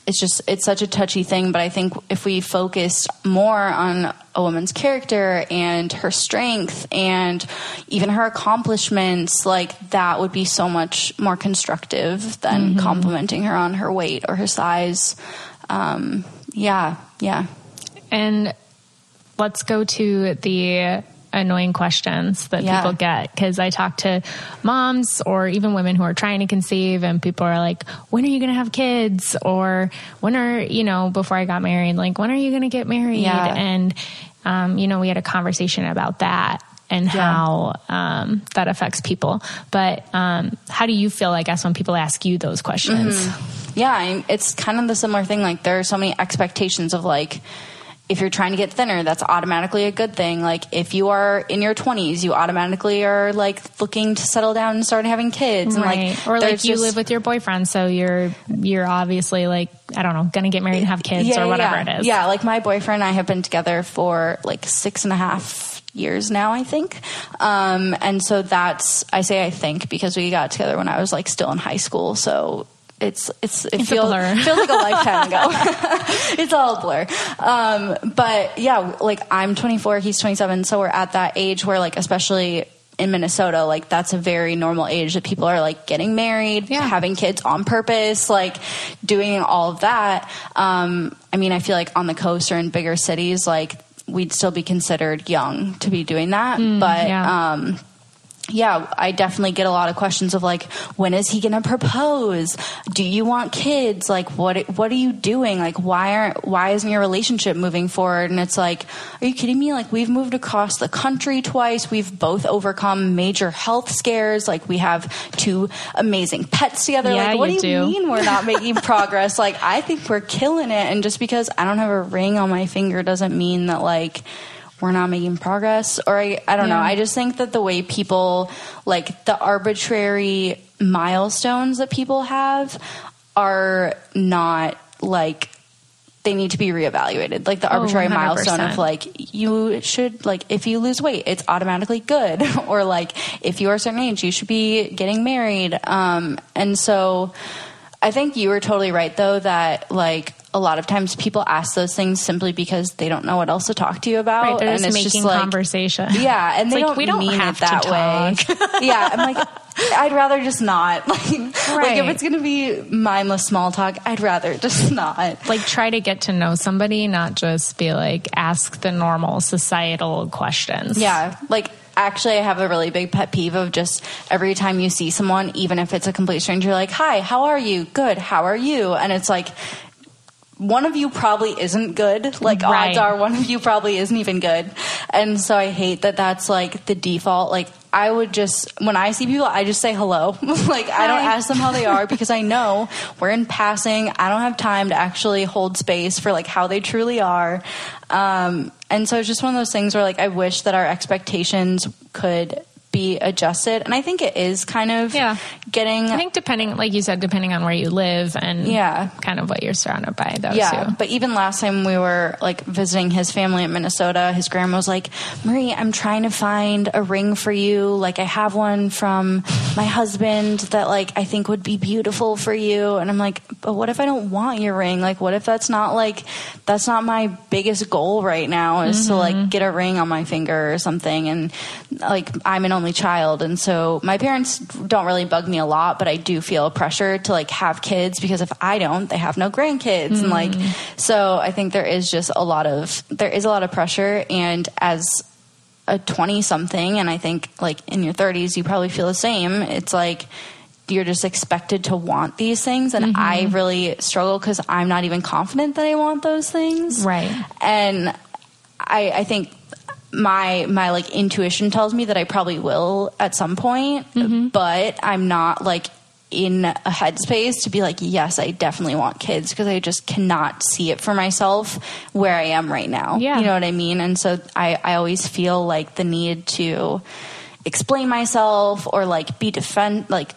[SPEAKER 1] it's just it's such a touchy thing but i think if we focused more on a woman's character and her strength and even her accomplishments like that would be so much more constructive than
[SPEAKER 2] Mm-hmm.
[SPEAKER 1] complimenting her on her weight or her size. Um yeah yeah
[SPEAKER 2] And let's go to the annoying questions that
[SPEAKER 1] Yeah.
[SPEAKER 2] people get because I talk to moms or even women who are trying to conceive, and people are like, "When are you going to have kids?" Or when are you know before I got married, like when are you going to get married?
[SPEAKER 1] Yeah.
[SPEAKER 2] And um, you know, we had a conversation about that and how um, that affects people. But um, how do you feel? I guess when people ask you those questions.
[SPEAKER 1] yeah I- it's kind of the similar thing like there are so many expectations of like if you're trying to get thinner that's automatically a good thing like if you are in your 20s you automatically are like looking to settle down and start having kids and
[SPEAKER 2] right.
[SPEAKER 1] like
[SPEAKER 2] or like you
[SPEAKER 1] just-
[SPEAKER 2] live with your boyfriend, so you're you're obviously like I don't know, gonna get married and have kids or whatever
[SPEAKER 1] yeah.
[SPEAKER 2] it is.
[SPEAKER 1] Yeah, like my boyfriend and I have been together for like six and a half years now, I think. Um, and so that's I say I think because we got together when I was like still in high school, so it's it's it
[SPEAKER 2] It's
[SPEAKER 1] feels feels like a lifetime ago. *laughs* *laughs* it's all a blur. Um, but yeah, like I'm 24, he's 27, so we're at that age where like especially in Minnesota, like that's a very normal age that people are like getting married,
[SPEAKER 2] Yeah.
[SPEAKER 1] having kids on purpose, like doing all of that. Um, I mean, I feel like on the coast or in bigger cities, like we'd still be considered young to be doing that. but
[SPEAKER 2] Mm, yeah.
[SPEAKER 1] um, yeah, I definitely get a lot of questions of like, when is he going to propose? Do you want kids? Like, what what are you doing? Like, why aren't why isn't your relationship moving forward? And it's like, are you kidding me? Like, we've moved across the country twice. We've both overcome major health scares. Like, we have two amazing pets together.
[SPEAKER 2] Yeah,
[SPEAKER 1] like, what
[SPEAKER 2] you
[SPEAKER 1] do you
[SPEAKER 2] do.
[SPEAKER 1] mean we're not making *laughs* progress? Like, I think we're killing it. And just because I don't have a ring on my finger doesn't mean that like we're not making progress or I, I don't know. I just think that the way people like the arbitrary milestones that people have are not like they need to be reevaluated. Like the arbitrary
[SPEAKER 2] 100%.
[SPEAKER 1] milestone of like you should like if you lose weight, it's automatically good, *laughs* or like if you are a certain age, you should be getting married. Um, and so I think you were totally right though that like a lot of times people ask those things simply because they don't know what else to talk to you about.
[SPEAKER 2] Right, they're
[SPEAKER 1] and
[SPEAKER 2] just
[SPEAKER 1] it's
[SPEAKER 2] making
[SPEAKER 1] like,
[SPEAKER 2] conversation.
[SPEAKER 1] Yeah, and
[SPEAKER 2] It's
[SPEAKER 1] they
[SPEAKER 2] like,
[SPEAKER 1] don't,
[SPEAKER 2] we don't
[SPEAKER 1] mean
[SPEAKER 2] have
[SPEAKER 1] it that way. *laughs* *laughs* yeah, I'm like, I'd rather just not. *laughs* Like, like if it's gonna be mindless small talk, I'd rather just not.
[SPEAKER 2] Like try to get to know somebody, not just be like ask the normal societal questions.
[SPEAKER 1] Yeah, like actually, I have a really big pet peeve of just every time you see someone, even if it's a complete stranger, like, "Hi, how are you? Good. How are you?" And it's like. One of you probably isn't good. Like
[SPEAKER 2] Right.
[SPEAKER 1] odds are, one of you probably isn't even good. And so I hate that that's like the default. Like I would just when I see people, I just say hello. *laughs* like I don't ask them how they are *laughs* because I know we're in passing. I don't have time to actually hold space for like how they truly are. Um, and so it's just one of those things where like I wish that our expectations could be adjusted, and I think it is kind of
[SPEAKER 2] Yeah.
[SPEAKER 1] getting
[SPEAKER 2] I think depending, like you said, depending on where you live and
[SPEAKER 1] Yeah.
[SPEAKER 2] kind of what you're surrounded by, though.
[SPEAKER 1] Yeah,
[SPEAKER 2] too.
[SPEAKER 1] but even last time we were like visiting his family in Minnesota, his grandma was like, "Marie, I'm trying to find a ring for you. Like I have one from my husband that like I think would be beautiful for you." And I'm like, "But what if I don't want your ring? Like what if that's not like that's not my biggest goal right now is to like mm-hmm. get a ring on my finger or something." And like I'm an only child, and so my parents don't really bug me a lot, but I do feel pressure to like have kids because if I don't, they have no grandkids, and like mm-hmm. so I think there is just a lot of there is a lot of pressure, and as a 20 something and i think like in your 30s you probably feel the same. It's like you're just expected to want these things. And i mm-hmm. really struggle because i'm not even confident that i want those things.
[SPEAKER 2] Right.
[SPEAKER 1] and i i think my my like intuition tells me that i probably will at some point mm-hmm. but i'm not like in a headspace to be like yes i definitely want kids because i just cannot see it for myself where i am right now.
[SPEAKER 2] Yeah.
[SPEAKER 1] you know what i mean? And so i i always feel like the need to explain myself or like be defend like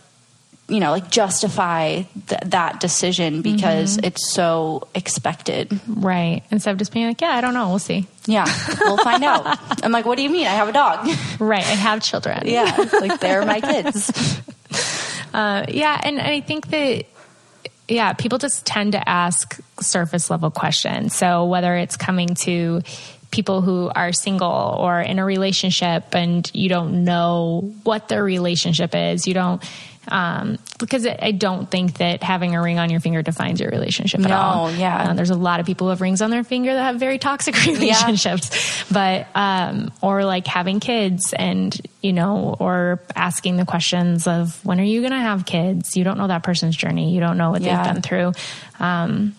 [SPEAKER 1] you know like justify th- that decision because it's so expected
[SPEAKER 2] right. Instead of just being like, yeah, I don't know, we'll see.
[SPEAKER 1] yeah we'll find out *laughs* i'm like what do you mean i have a dog
[SPEAKER 2] Right. I have children.
[SPEAKER 1] yeah like they're my kids *laughs*
[SPEAKER 2] Uh, yeah, and I think that yeah, people just tend to ask surface level questions. So whether it's coming to people who are single or in a relationship and you don't know what their relationship is, you don't um, because I don't think that having a ring on your finger defines your relationship at
[SPEAKER 1] No,
[SPEAKER 2] all.
[SPEAKER 1] yeah.
[SPEAKER 2] Uh, there's a lot of people who have rings on their finger that have very toxic *laughs* relationships, but um, or like having kids and you know, or asking the questions of when are you going to have kids? You don't know that person's journey. You don't know what
[SPEAKER 1] Yeah.
[SPEAKER 2] they've been through. Um,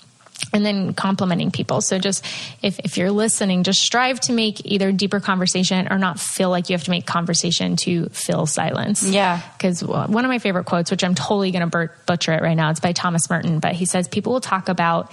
[SPEAKER 2] and then complimenting people. So just if, if you're listening, just strive to make either deeper conversation or not feel like you have to make conversation to fill silence.
[SPEAKER 1] Yeah.
[SPEAKER 2] Because one of my favorite quotes, which I'm totally going to butcher it right now, it's by Thomas Merton, but he says people will talk about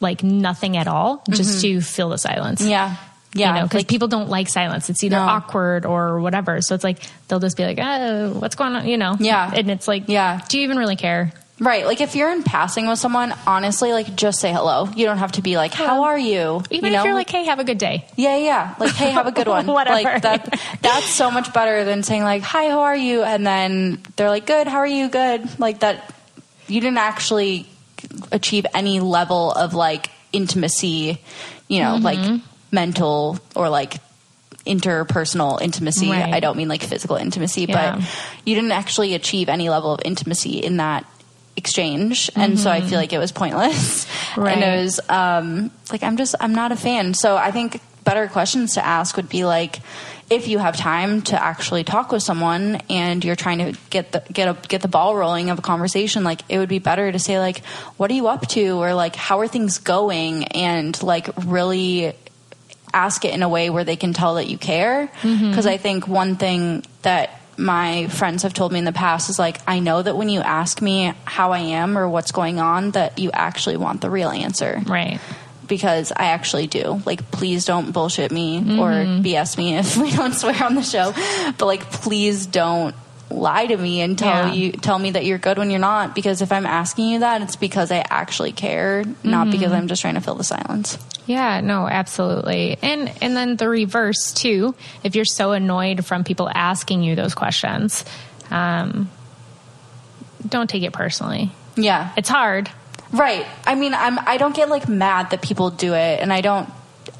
[SPEAKER 2] like nothing at all just to fill the silence.
[SPEAKER 1] Mm-hmm. yeah yeah
[SPEAKER 2] you know, because
[SPEAKER 1] like,
[SPEAKER 2] people don't like silence. It's either
[SPEAKER 1] No.
[SPEAKER 2] awkward or whatever. So it's like they'll just be like, "Oh, what's going on?" You know?
[SPEAKER 1] Yeah.
[SPEAKER 2] And it's like,
[SPEAKER 1] Yeah.
[SPEAKER 2] Do you even really care?
[SPEAKER 1] Right like if you're in passing with someone honestly like just say hello you don't have to be like how are you
[SPEAKER 2] Even
[SPEAKER 1] you
[SPEAKER 2] if you're like, "Hey, have a good day."
[SPEAKER 1] Yeah, yeah. Like, hey, have a good one. *laughs*
[SPEAKER 2] Whatever.
[SPEAKER 1] Like that. That's so much better than saying like, "Hi, how are you?" and then they're like, "Good, how are you?" Good. Like that. You didn't actually achieve any level of like intimacy. You know,
[SPEAKER 2] Mm-hmm.
[SPEAKER 1] like mental or like interpersonal intimacy.
[SPEAKER 2] Right.
[SPEAKER 1] I don't mean like physical intimacy,
[SPEAKER 2] Yeah.
[SPEAKER 1] but you didn't actually achieve any level of intimacy in that exchange and so i feel like it was pointless.
[SPEAKER 2] Mm-hmm. Right. *laughs*
[SPEAKER 1] and it was um like i'm just i'm not a fan. So i think better questions to ask would be like if you have time to actually talk with someone and you're trying to get the get a, get the ball rolling of a conversation like it would be better to say like what are you up to? Or like how are things going? And like really ask it in a way where they can tell that you care. Because i think one thing that my friends have told me in the past is like i know that when you ask me how i am or what's going on that you actually want the real answer
[SPEAKER 2] Right.
[SPEAKER 1] because I actually do. Like, please don't bullshit me or
[SPEAKER 2] Mm-hmm.
[SPEAKER 1] BS me if *laughs* we don't swear on the show. But like, please don't lie to me and tell
[SPEAKER 2] Yeah.
[SPEAKER 1] you tell me that you're good when you're not because if I'm asking you that it's because I actually care not because
[SPEAKER 2] Mm-hmm.
[SPEAKER 1] I'm just trying to fill the silence.
[SPEAKER 2] Yeah, no, absolutely. And and then the reverse too. If you're so annoyed from people asking you those questions, um, don't take it personally.
[SPEAKER 1] Yeah.
[SPEAKER 2] It's hard.
[SPEAKER 1] Right. I mean, I'm I don't get like mad that people do it and I don't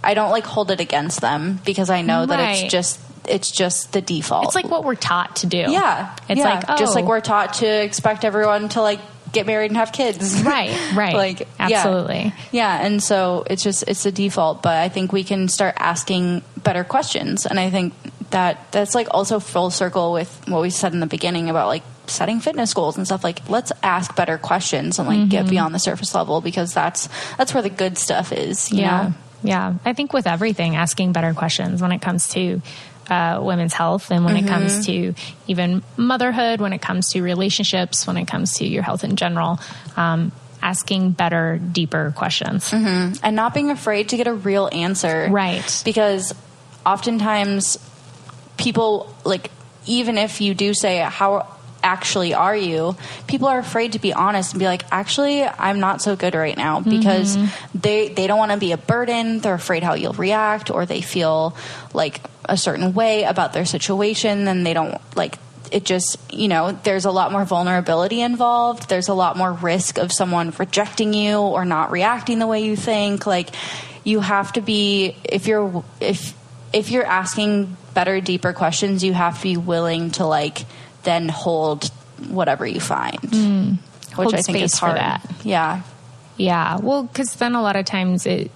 [SPEAKER 1] I don't like hold it against them because I know that it's just it's just the default.
[SPEAKER 2] It's like what we're taught to do.
[SPEAKER 1] Yeah.
[SPEAKER 2] It's
[SPEAKER 1] yeah.
[SPEAKER 2] like oh,
[SPEAKER 1] just like we're taught to expect everyone to like get married and have kids. *laughs*
[SPEAKER 2] right, right, *laughs*
[SPEAKER 1] like yeah.
[SPEAKER 2] absolutely.
[SPEAKER 1] Yeah. and so it's just it's the default, but I think we can start asking better questions and I think that that's like also full circle with what we said in the beginning about like setting fitness goals and stuff like let's ask better questions and like
[SPEAKER 2] Mm-hmm.
[SPEAKER 1] get beyond the surface level because that's that's where the good stuff is, you
[SPEAKER 2] yeah,
[SPEAKER 1] know.
[SPEAKER 2] yeah. I think with everything, asking better questions when it comes to uh, women's health and when it comes to even motherhood, when it comes to relationships, when it comes to your health in general, um, asking better, deeper questions.
[SPEAKER 1] and not being afraid to get a real answer.
[SPEAKER 2] Right.
[SPEAKER 1] Because oftentimes people like even if you do say how actually are you people are afraid to be honest and be like actually i'm not so good right now because mm-hmm. they they don't want to be a burden. They're afraid how you'll react or they feel like a certain way about their situation and they don't like it just you know there's a lot more vulnerability involved. There's a lot more risk of someone rejecting you or not reacting the way you think. Like you have to be if you're if if you're asking better deeper questions you have to be willing to like then hold whatever you find which
[SPEAKER 2] Hmm. Hold
[SPEAKER 1] i think is hard
[SPEAKER 2] that.
[SPEAKER 1] yeah
[SPEAKER 2] Yeah, well, because then a lot of times it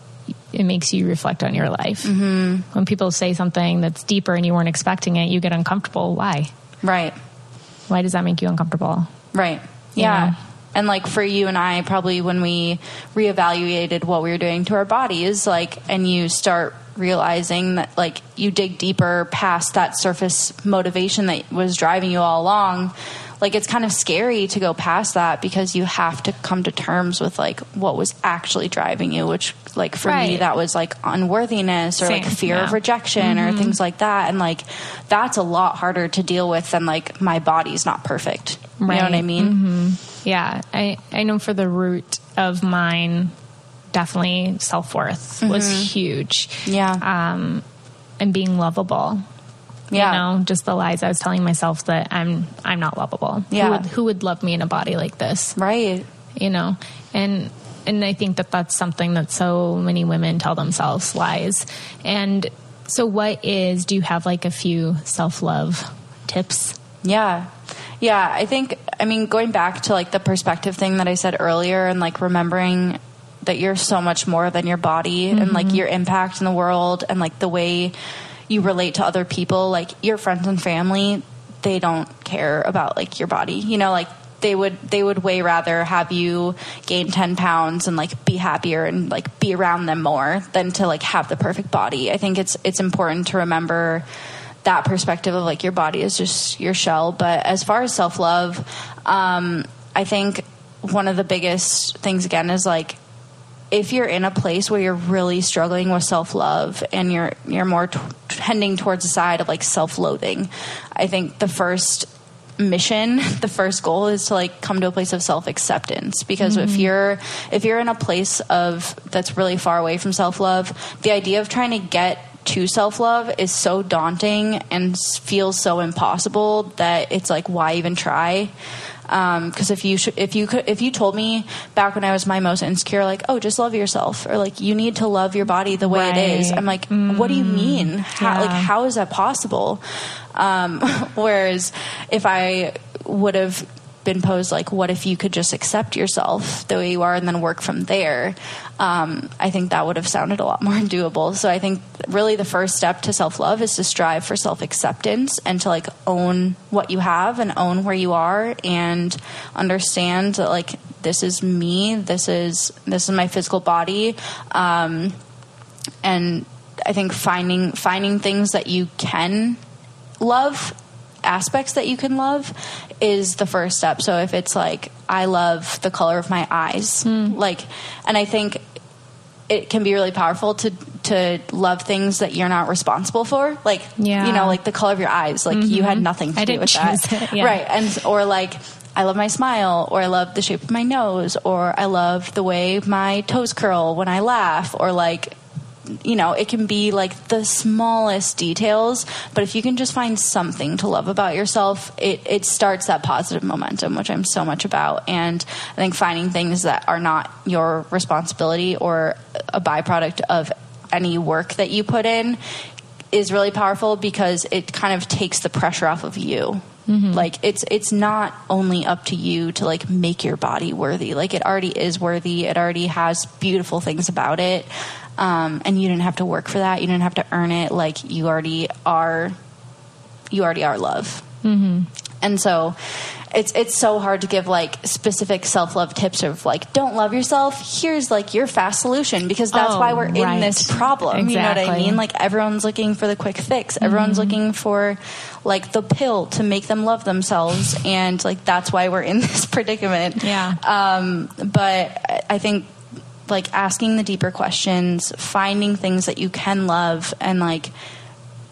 [SPEAKER 2] it makes you reflect on your life. Mm-hmm. When people say something that's deeper and you weren't expecting it, you get uncomfortable. Why?
[SPEAKER 1] right
[SPEAKER 2] Why does that make you uncomfortable?
[SPEAKER 1] Right.
[SPEAKER 2] You
[SPEAKER 1] Yeah.
[SPEAKER 2] know?
[SPEAKER 1] And like for you and I, probably when we reevaluated what we were doing to our bodies, like, and you start realizing that like you dig deeper past that surface motivation that was driving you all along, like it's kind of scary to go past that because you have to come to terms with like what was actually driving you, which like for me, that was like unworthiness or like
[SPEAKER 2] Same,
[SPEAKER 1] fear of
[SPEAKER 2] yeah. Mm-hmm.
[SPEAKER 1] rejection or things like that. And like that's a lot harder to deal with than like my body's not perfect. You know what I
[SPEAKER 2] Right.
[SPEAKER 1] mean?
[SPEAKER 2] Yeah, I I know for the root of mine, definitely self worth was huge.
[SPEAKER 1] Yeah.
[SPEAKER 2] um, and being lovable.
[SPEAKER 1] Yeah.
[SPEAKER 2] You know, just the lies I was telling myself that I'm I'm not lovable.
[SPEAKER 1] Yeah.
[SPEAKER 2] Who would, who would love me in a body like this?
[SPEAKER 1] Right.
[SPEAKER 2] You know, and and I think that that's something that so many women tell themselves lies. And so, what is? Do you have like a few self love tips?
[SPEAKER 1] Yeah. Yeah. I think, I mean, going back to like the perspective thing that I said earlier and like remembering that you're so much more than your body and like your impact in the world and like the way you relate to other people, like your friends and family, they don't care about like your body, you know, like they would they would way rather have you gain 10 pounds and like be happier and like be around them more than to like have the perfect body. I think it's it's important to remember that perspective of like your body is just your shell. But as far as self-love um i think one of the biggest things again is like if you're in a place where you're really struggling with self-love and you're you're more t- tending towards the side of like self-loathing i think the first mission *laughs* the first goal is to like come to a place of self-acceptance. Because if mm-hmm. you're if you're in a place of that's really far away from self-love the idea of trying to get to self-love is so daunting and feels so impossible that it's like why even try because if you sh- if you could if you told me back when I was my most insecure like oh just love yourself or like you need to love your body the way it is I'm like what do you mean? How like how is that possible? Um, *laughs* whereas if I would have been posed like what if you could just accept yourself the way you are and then work from there? Um, i think that would have sounded a lot *laughs* more doable. So i think really the first step to self-love is to strive for self-acceptance and to like own what you have and own where you are and understand that like this is me this is this is my physical body. Um, and i think finding finding things that you can love aspects that you can love is the first step so if it's like i love the color of my eyes hmm. like and i think it can be really powerful to to love things that you're not responsible for like
[SPEAKER 2] Yeah.
[SPEAKER 1] you know like the color of your eyes like you had mm-hmm. nothing to
[SPEAKER 2] I
[SPEAKER 1] do with that
[SPEAKER 2] it, yeah.
[SPEAKER 1] right and or like I love my smile, or I love the shape of my nose, or I love the way my toes curl when I laugh, or like, you know, it can be like the smallest details, but if you can just find something to love about yourself, it, it starts that positive momentum, which I'm so much about. And I think finding things that are not your responsibility or a byproduct of any work that you put in is really powerful because it kind of takes the pressure off of you. Mm-hmm. Like it's it's not only up to you to like make your body worthy. Like it already is worthy. It already has beautiful things about it. Um, and you didn't have to work for that. You didn't have to earn it. Like you already are you already are love. Mm-hmm. And so it's it's so hard to give like specific self love tips of like don't love yourself. Here's like your fast solution because that's
[SPEAKER 2] Oh,
[SPEAKER 1] why we're in this problem. You know what I mean? Like everyone's looking for the quick fix. Everyone's looking for like the pill to make them love themselves, and like that's why we're in *laughs* this predicament.
[SPEAKER 2] Yeah.
[SPEAKER 1] Um, but I think like asking the deeper questions, finding things that you can love, and like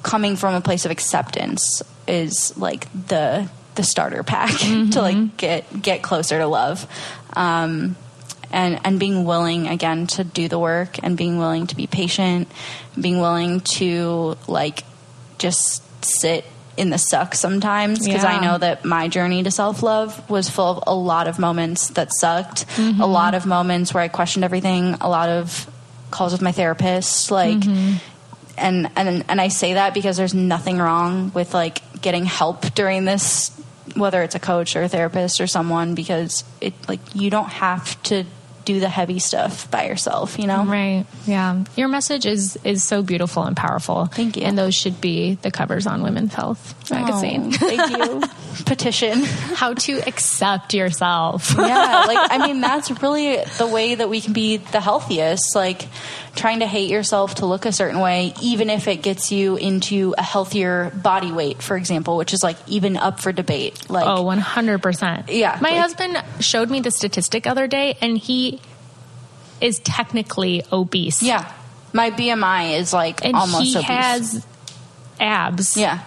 [SPEAKER 1] coming from a place of acceptance is like the the starter pack *laughs* to like get get closer to love. Um, and and being willing again to do the work and being willing to be patient, being willing to like just sit in the suck sometimes because I know that my journey to self love was full of a lot of moments that sucked, a mm-hmm. lot of moments where I questioned everything, a lot of calls with my therapist, like mm-hmm. and and and I say that because there's nothing wrong with like getting help during this whether it's a coach or a therapist or someone because it like you don't have to do the heavy stuff by yourself, you know?
[SPEAKER 2] Right. Yeah. Your message is is so beautiful and powerful.
[SPEAKER 1] Thank you.
[SPEAKER 2] And those should be the covers on Women's Health magazine.
[SPEAKER 1] Oh, thank you. *laughs* Petition.
[SPEAKER 2] How to accept yourself.
[SPEAKER 1] yeah, like I *laughs* mean that's really the way that we can be the healthiest. Like trying to hate yourself to look a certain way, even if it gets you into a healthier body weight, for example, which is like even up for debate. Like
[SPEAKER 2] Oh, 100%.
[SPEAKER 1] Yeah,
[SPEAKER 2] My
[SPEAKER 1] like-
[SPEAKER 2] husband showed me the statistic other day and he is technically obese.
[SPEAKER 1] yeah, my BMI is like
[SPEAKER 2] And
[SPEAKER 1] almost
[SPEAKER 2] he
[SPEAKER 1] obese.
[SPEAKER 2] has abs.
[SPEAKER 1] yeah,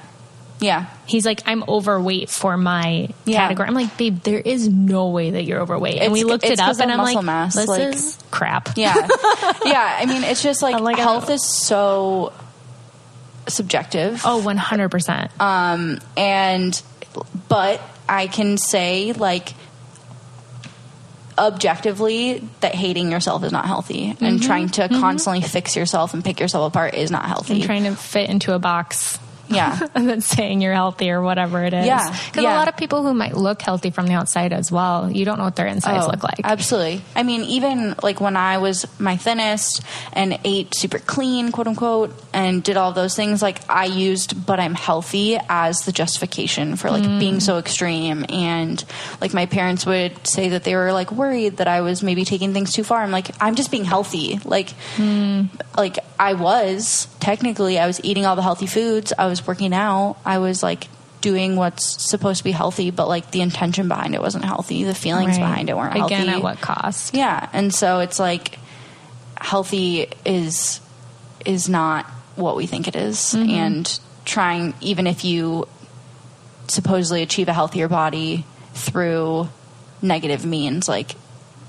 [SPEAKER 1] yeah.
[SPEAKER 2] He's like, I'm overweight for my
[SPEAKER 1] Yeah.
[SPEAKER 2] category. I'm like, babe, there is no way that you're overweight. and we looked it up and I'm like,
[SPEAKER 1] mass,
[SPEAKER 2] this
[SPEAKER 1] like-
[SPEAKER 2] is crap.
[SPEAKER 1] Yeah. *laughs* yeah. I mean, it's just like,
[SPEAKER 2] like,
[SPEAKER 1] health is so subjective.
[SPEAKER 2] Oh, 100%.
[SPEAKER 1] Um, and, but I can say, like, objectively, that hating yourself is not healthy and trying to constantly fix yourself and pick yourself apart is not healthy.
[SPEAKER 2] and trying to fit into a box.
[SPEAKER 1] Yeah. *laughs*
[SPEAKER 2] and then saying you're healthy or whatever it is.
[SPEAKER 1] Yeah,
[SPEAKER 2] Because
[SPEAKER 1] yeah.
[SPEAKER 2] a lot of people who might look healthy from the outside as well, you don't know what their insides
[SPEAKER 1] Oh,
[SPEAKER 2] look like.
[SPEAKER 1] Absolutely. I mean, even like when I was my thinnest and ate super clean, quote unquote, and did all those things, like I used, but I'm healthy as the justification for like mm. being so extreme. And like my parents would say that they were like worried that I was maybe taking things too far. I'm like, I'm just being healthy. Like, mm. like I was technically, I was eating all the healthy foods. I was working out. I was like doing what's supposed to be healthy, but like the intention behind it wasn't healthy. The feelings
[SPEAKER 2] Right.
[SPEAKER 1] behind it weren't
[SPEAKER 2] Again,
[SPEAKER 1] healthy.
[SPEAKER 2] at what cost?
[SPEAKER 1] Yeah, and so it's like healthy is is not what we think it is.
[SPEAKER 2] Mm-hmm.
[SPEAKER 1] and trying even if you supposedly achieve a healthier body through negative means, like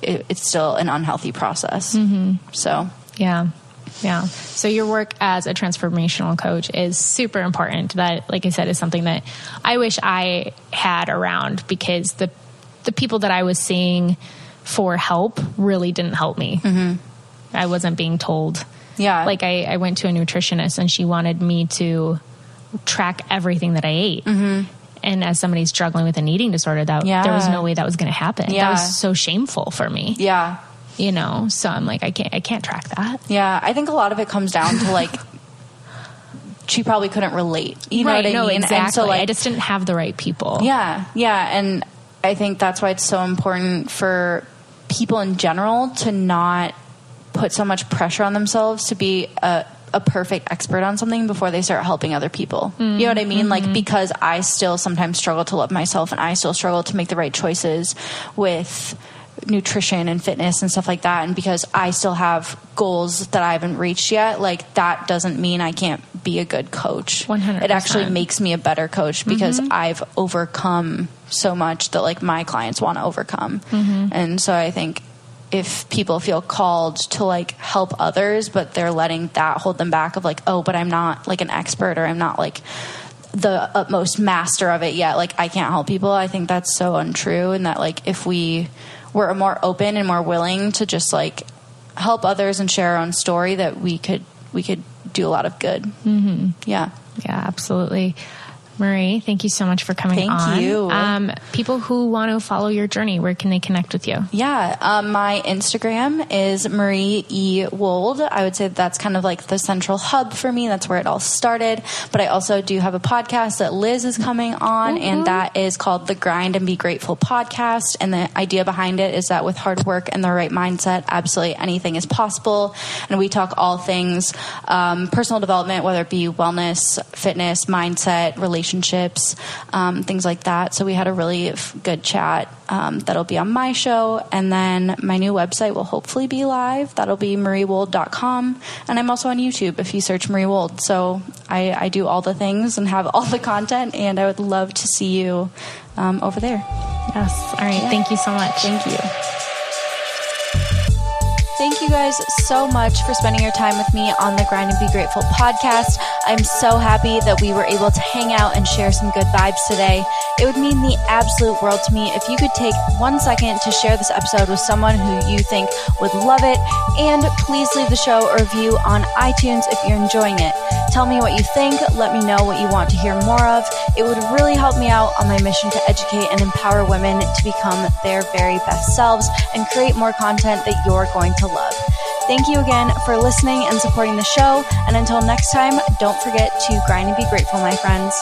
[SPEAKER 1] it, it's still an unhealthy process.
[SPEAKER 2] Mm-hmm.
[SPEAKER 1] So
[SPEAKER 2] Yeah. Yeah. So your work as a transformational coach is super important. That, like I said, is something that I wish I had around because the the people that I was seeing for help really didn't help me. Mm-hmm. I wasn't being told.
[SPEAKER 1] yeah,
[SPEAKER 2] Like I, I went to a nutritionist and she wanted me to track everything that I ate. Mm-hmm. And as somebody struggling with an eating disorder, that
[SPEAKER 1] Yeah.
[SPEAKER 2] there was no way that was going to happen.
[SPEAKER 1] Yeah.
[SPEAKER 2] That was so shameful for me.
[SPEAKER 1] yeah.
[SPEAKER 2] You know, so I'm like, I can't, I can't track that.
[SPEAKER 1] Yeah, I think a lot of it comes down to like she probably couldn't relate. You know
[SPEAKER 2] right,
[SPEAKER 1] what I
[SPEAKER 2] no,
[SPEAKER 1] mean?
[SPEAKER 2] exactly.
[SPEAKER 1] And so like
[SPEAKER 2] I just didn't have the right people.
[SPEAKER 1] Yeah, yeah, and I think that's why it's so important for people in general to not put so much pressure on themselves to be a a perfect expert on something before they start helping other people. You know what I mean? Like mm-hmm. because I still sometimes struggle to love myself and I still struggle to make the right choices with nutrition and fitness and stuff like that and because I still have goals that I haven't reached yet like that doesn't mean I can't be a good coach.
[SPEAKER 2] 100%.
[SPEAKER 1] it actually makes me a better coach because I've overcome so much that like my clients want to overcome. And so I think if people feel called to like help others but they're letting that hold them back of like oh but I'm not like an expert or I'm not like the utmost master of it yet like i can't help people i think that's so untrue and that like if we were more open and more willing to just like help others and share our own story that we could we could do a lot of good mm-hmm. yeah
[SPEAKER 2] Yeah, absolutely. Marie, thank you so much for coming
[SPEAKER 1] Thank
[SPEAKER 2] on.
[SPEAKER 1] you.
[SPEAKER 2] Um, people who want to follow your journey, where can they connect with you?
[SPEAKER 1] Yeah, um, my Instagram is Marie E. Wold. I would say that's kind of like the central hub for me. That's where it all started. But I also do have a podcast that Liz is coming on, and that is called the Grind and Be Grateful podcast. And the idea behind it is that with hard work and the right mindset, absolutely anything is possible. And we talk all things um, personal development, whether it be wellness, fitness, mindset, relationships, um, things like that. So we had a really f- good chat um, that'll be on my show. And then my new website will hopefully be live. That'll be mariewold.com. And I'm also on YouTube if you search Marie Wold. So I, I do all the things and have all the content. And I would love to see you um, over there.
[SPEAKER 2] Yes. All right. Thank you so much.
[SPEAKER 1] Thank you. Thank you guys so much for spending your time with me on the Grind and Be Grateful podcast. I'm so happy that we were able to hang out and share some good vibes today. It would mean the absolute world to me if you could take one second to share this episode with someone who you think would love it. And please leave the show a review on iTunes if you're enjoying it. Tell me what you think. Let me know what you want to hear more of. It would really help me out on my mission to educate and empower women to become their very best selves and create more content that you're going to love. Thank you again for listening and supporting the show. And until next time, don't forget to grind and be grateful, my friends.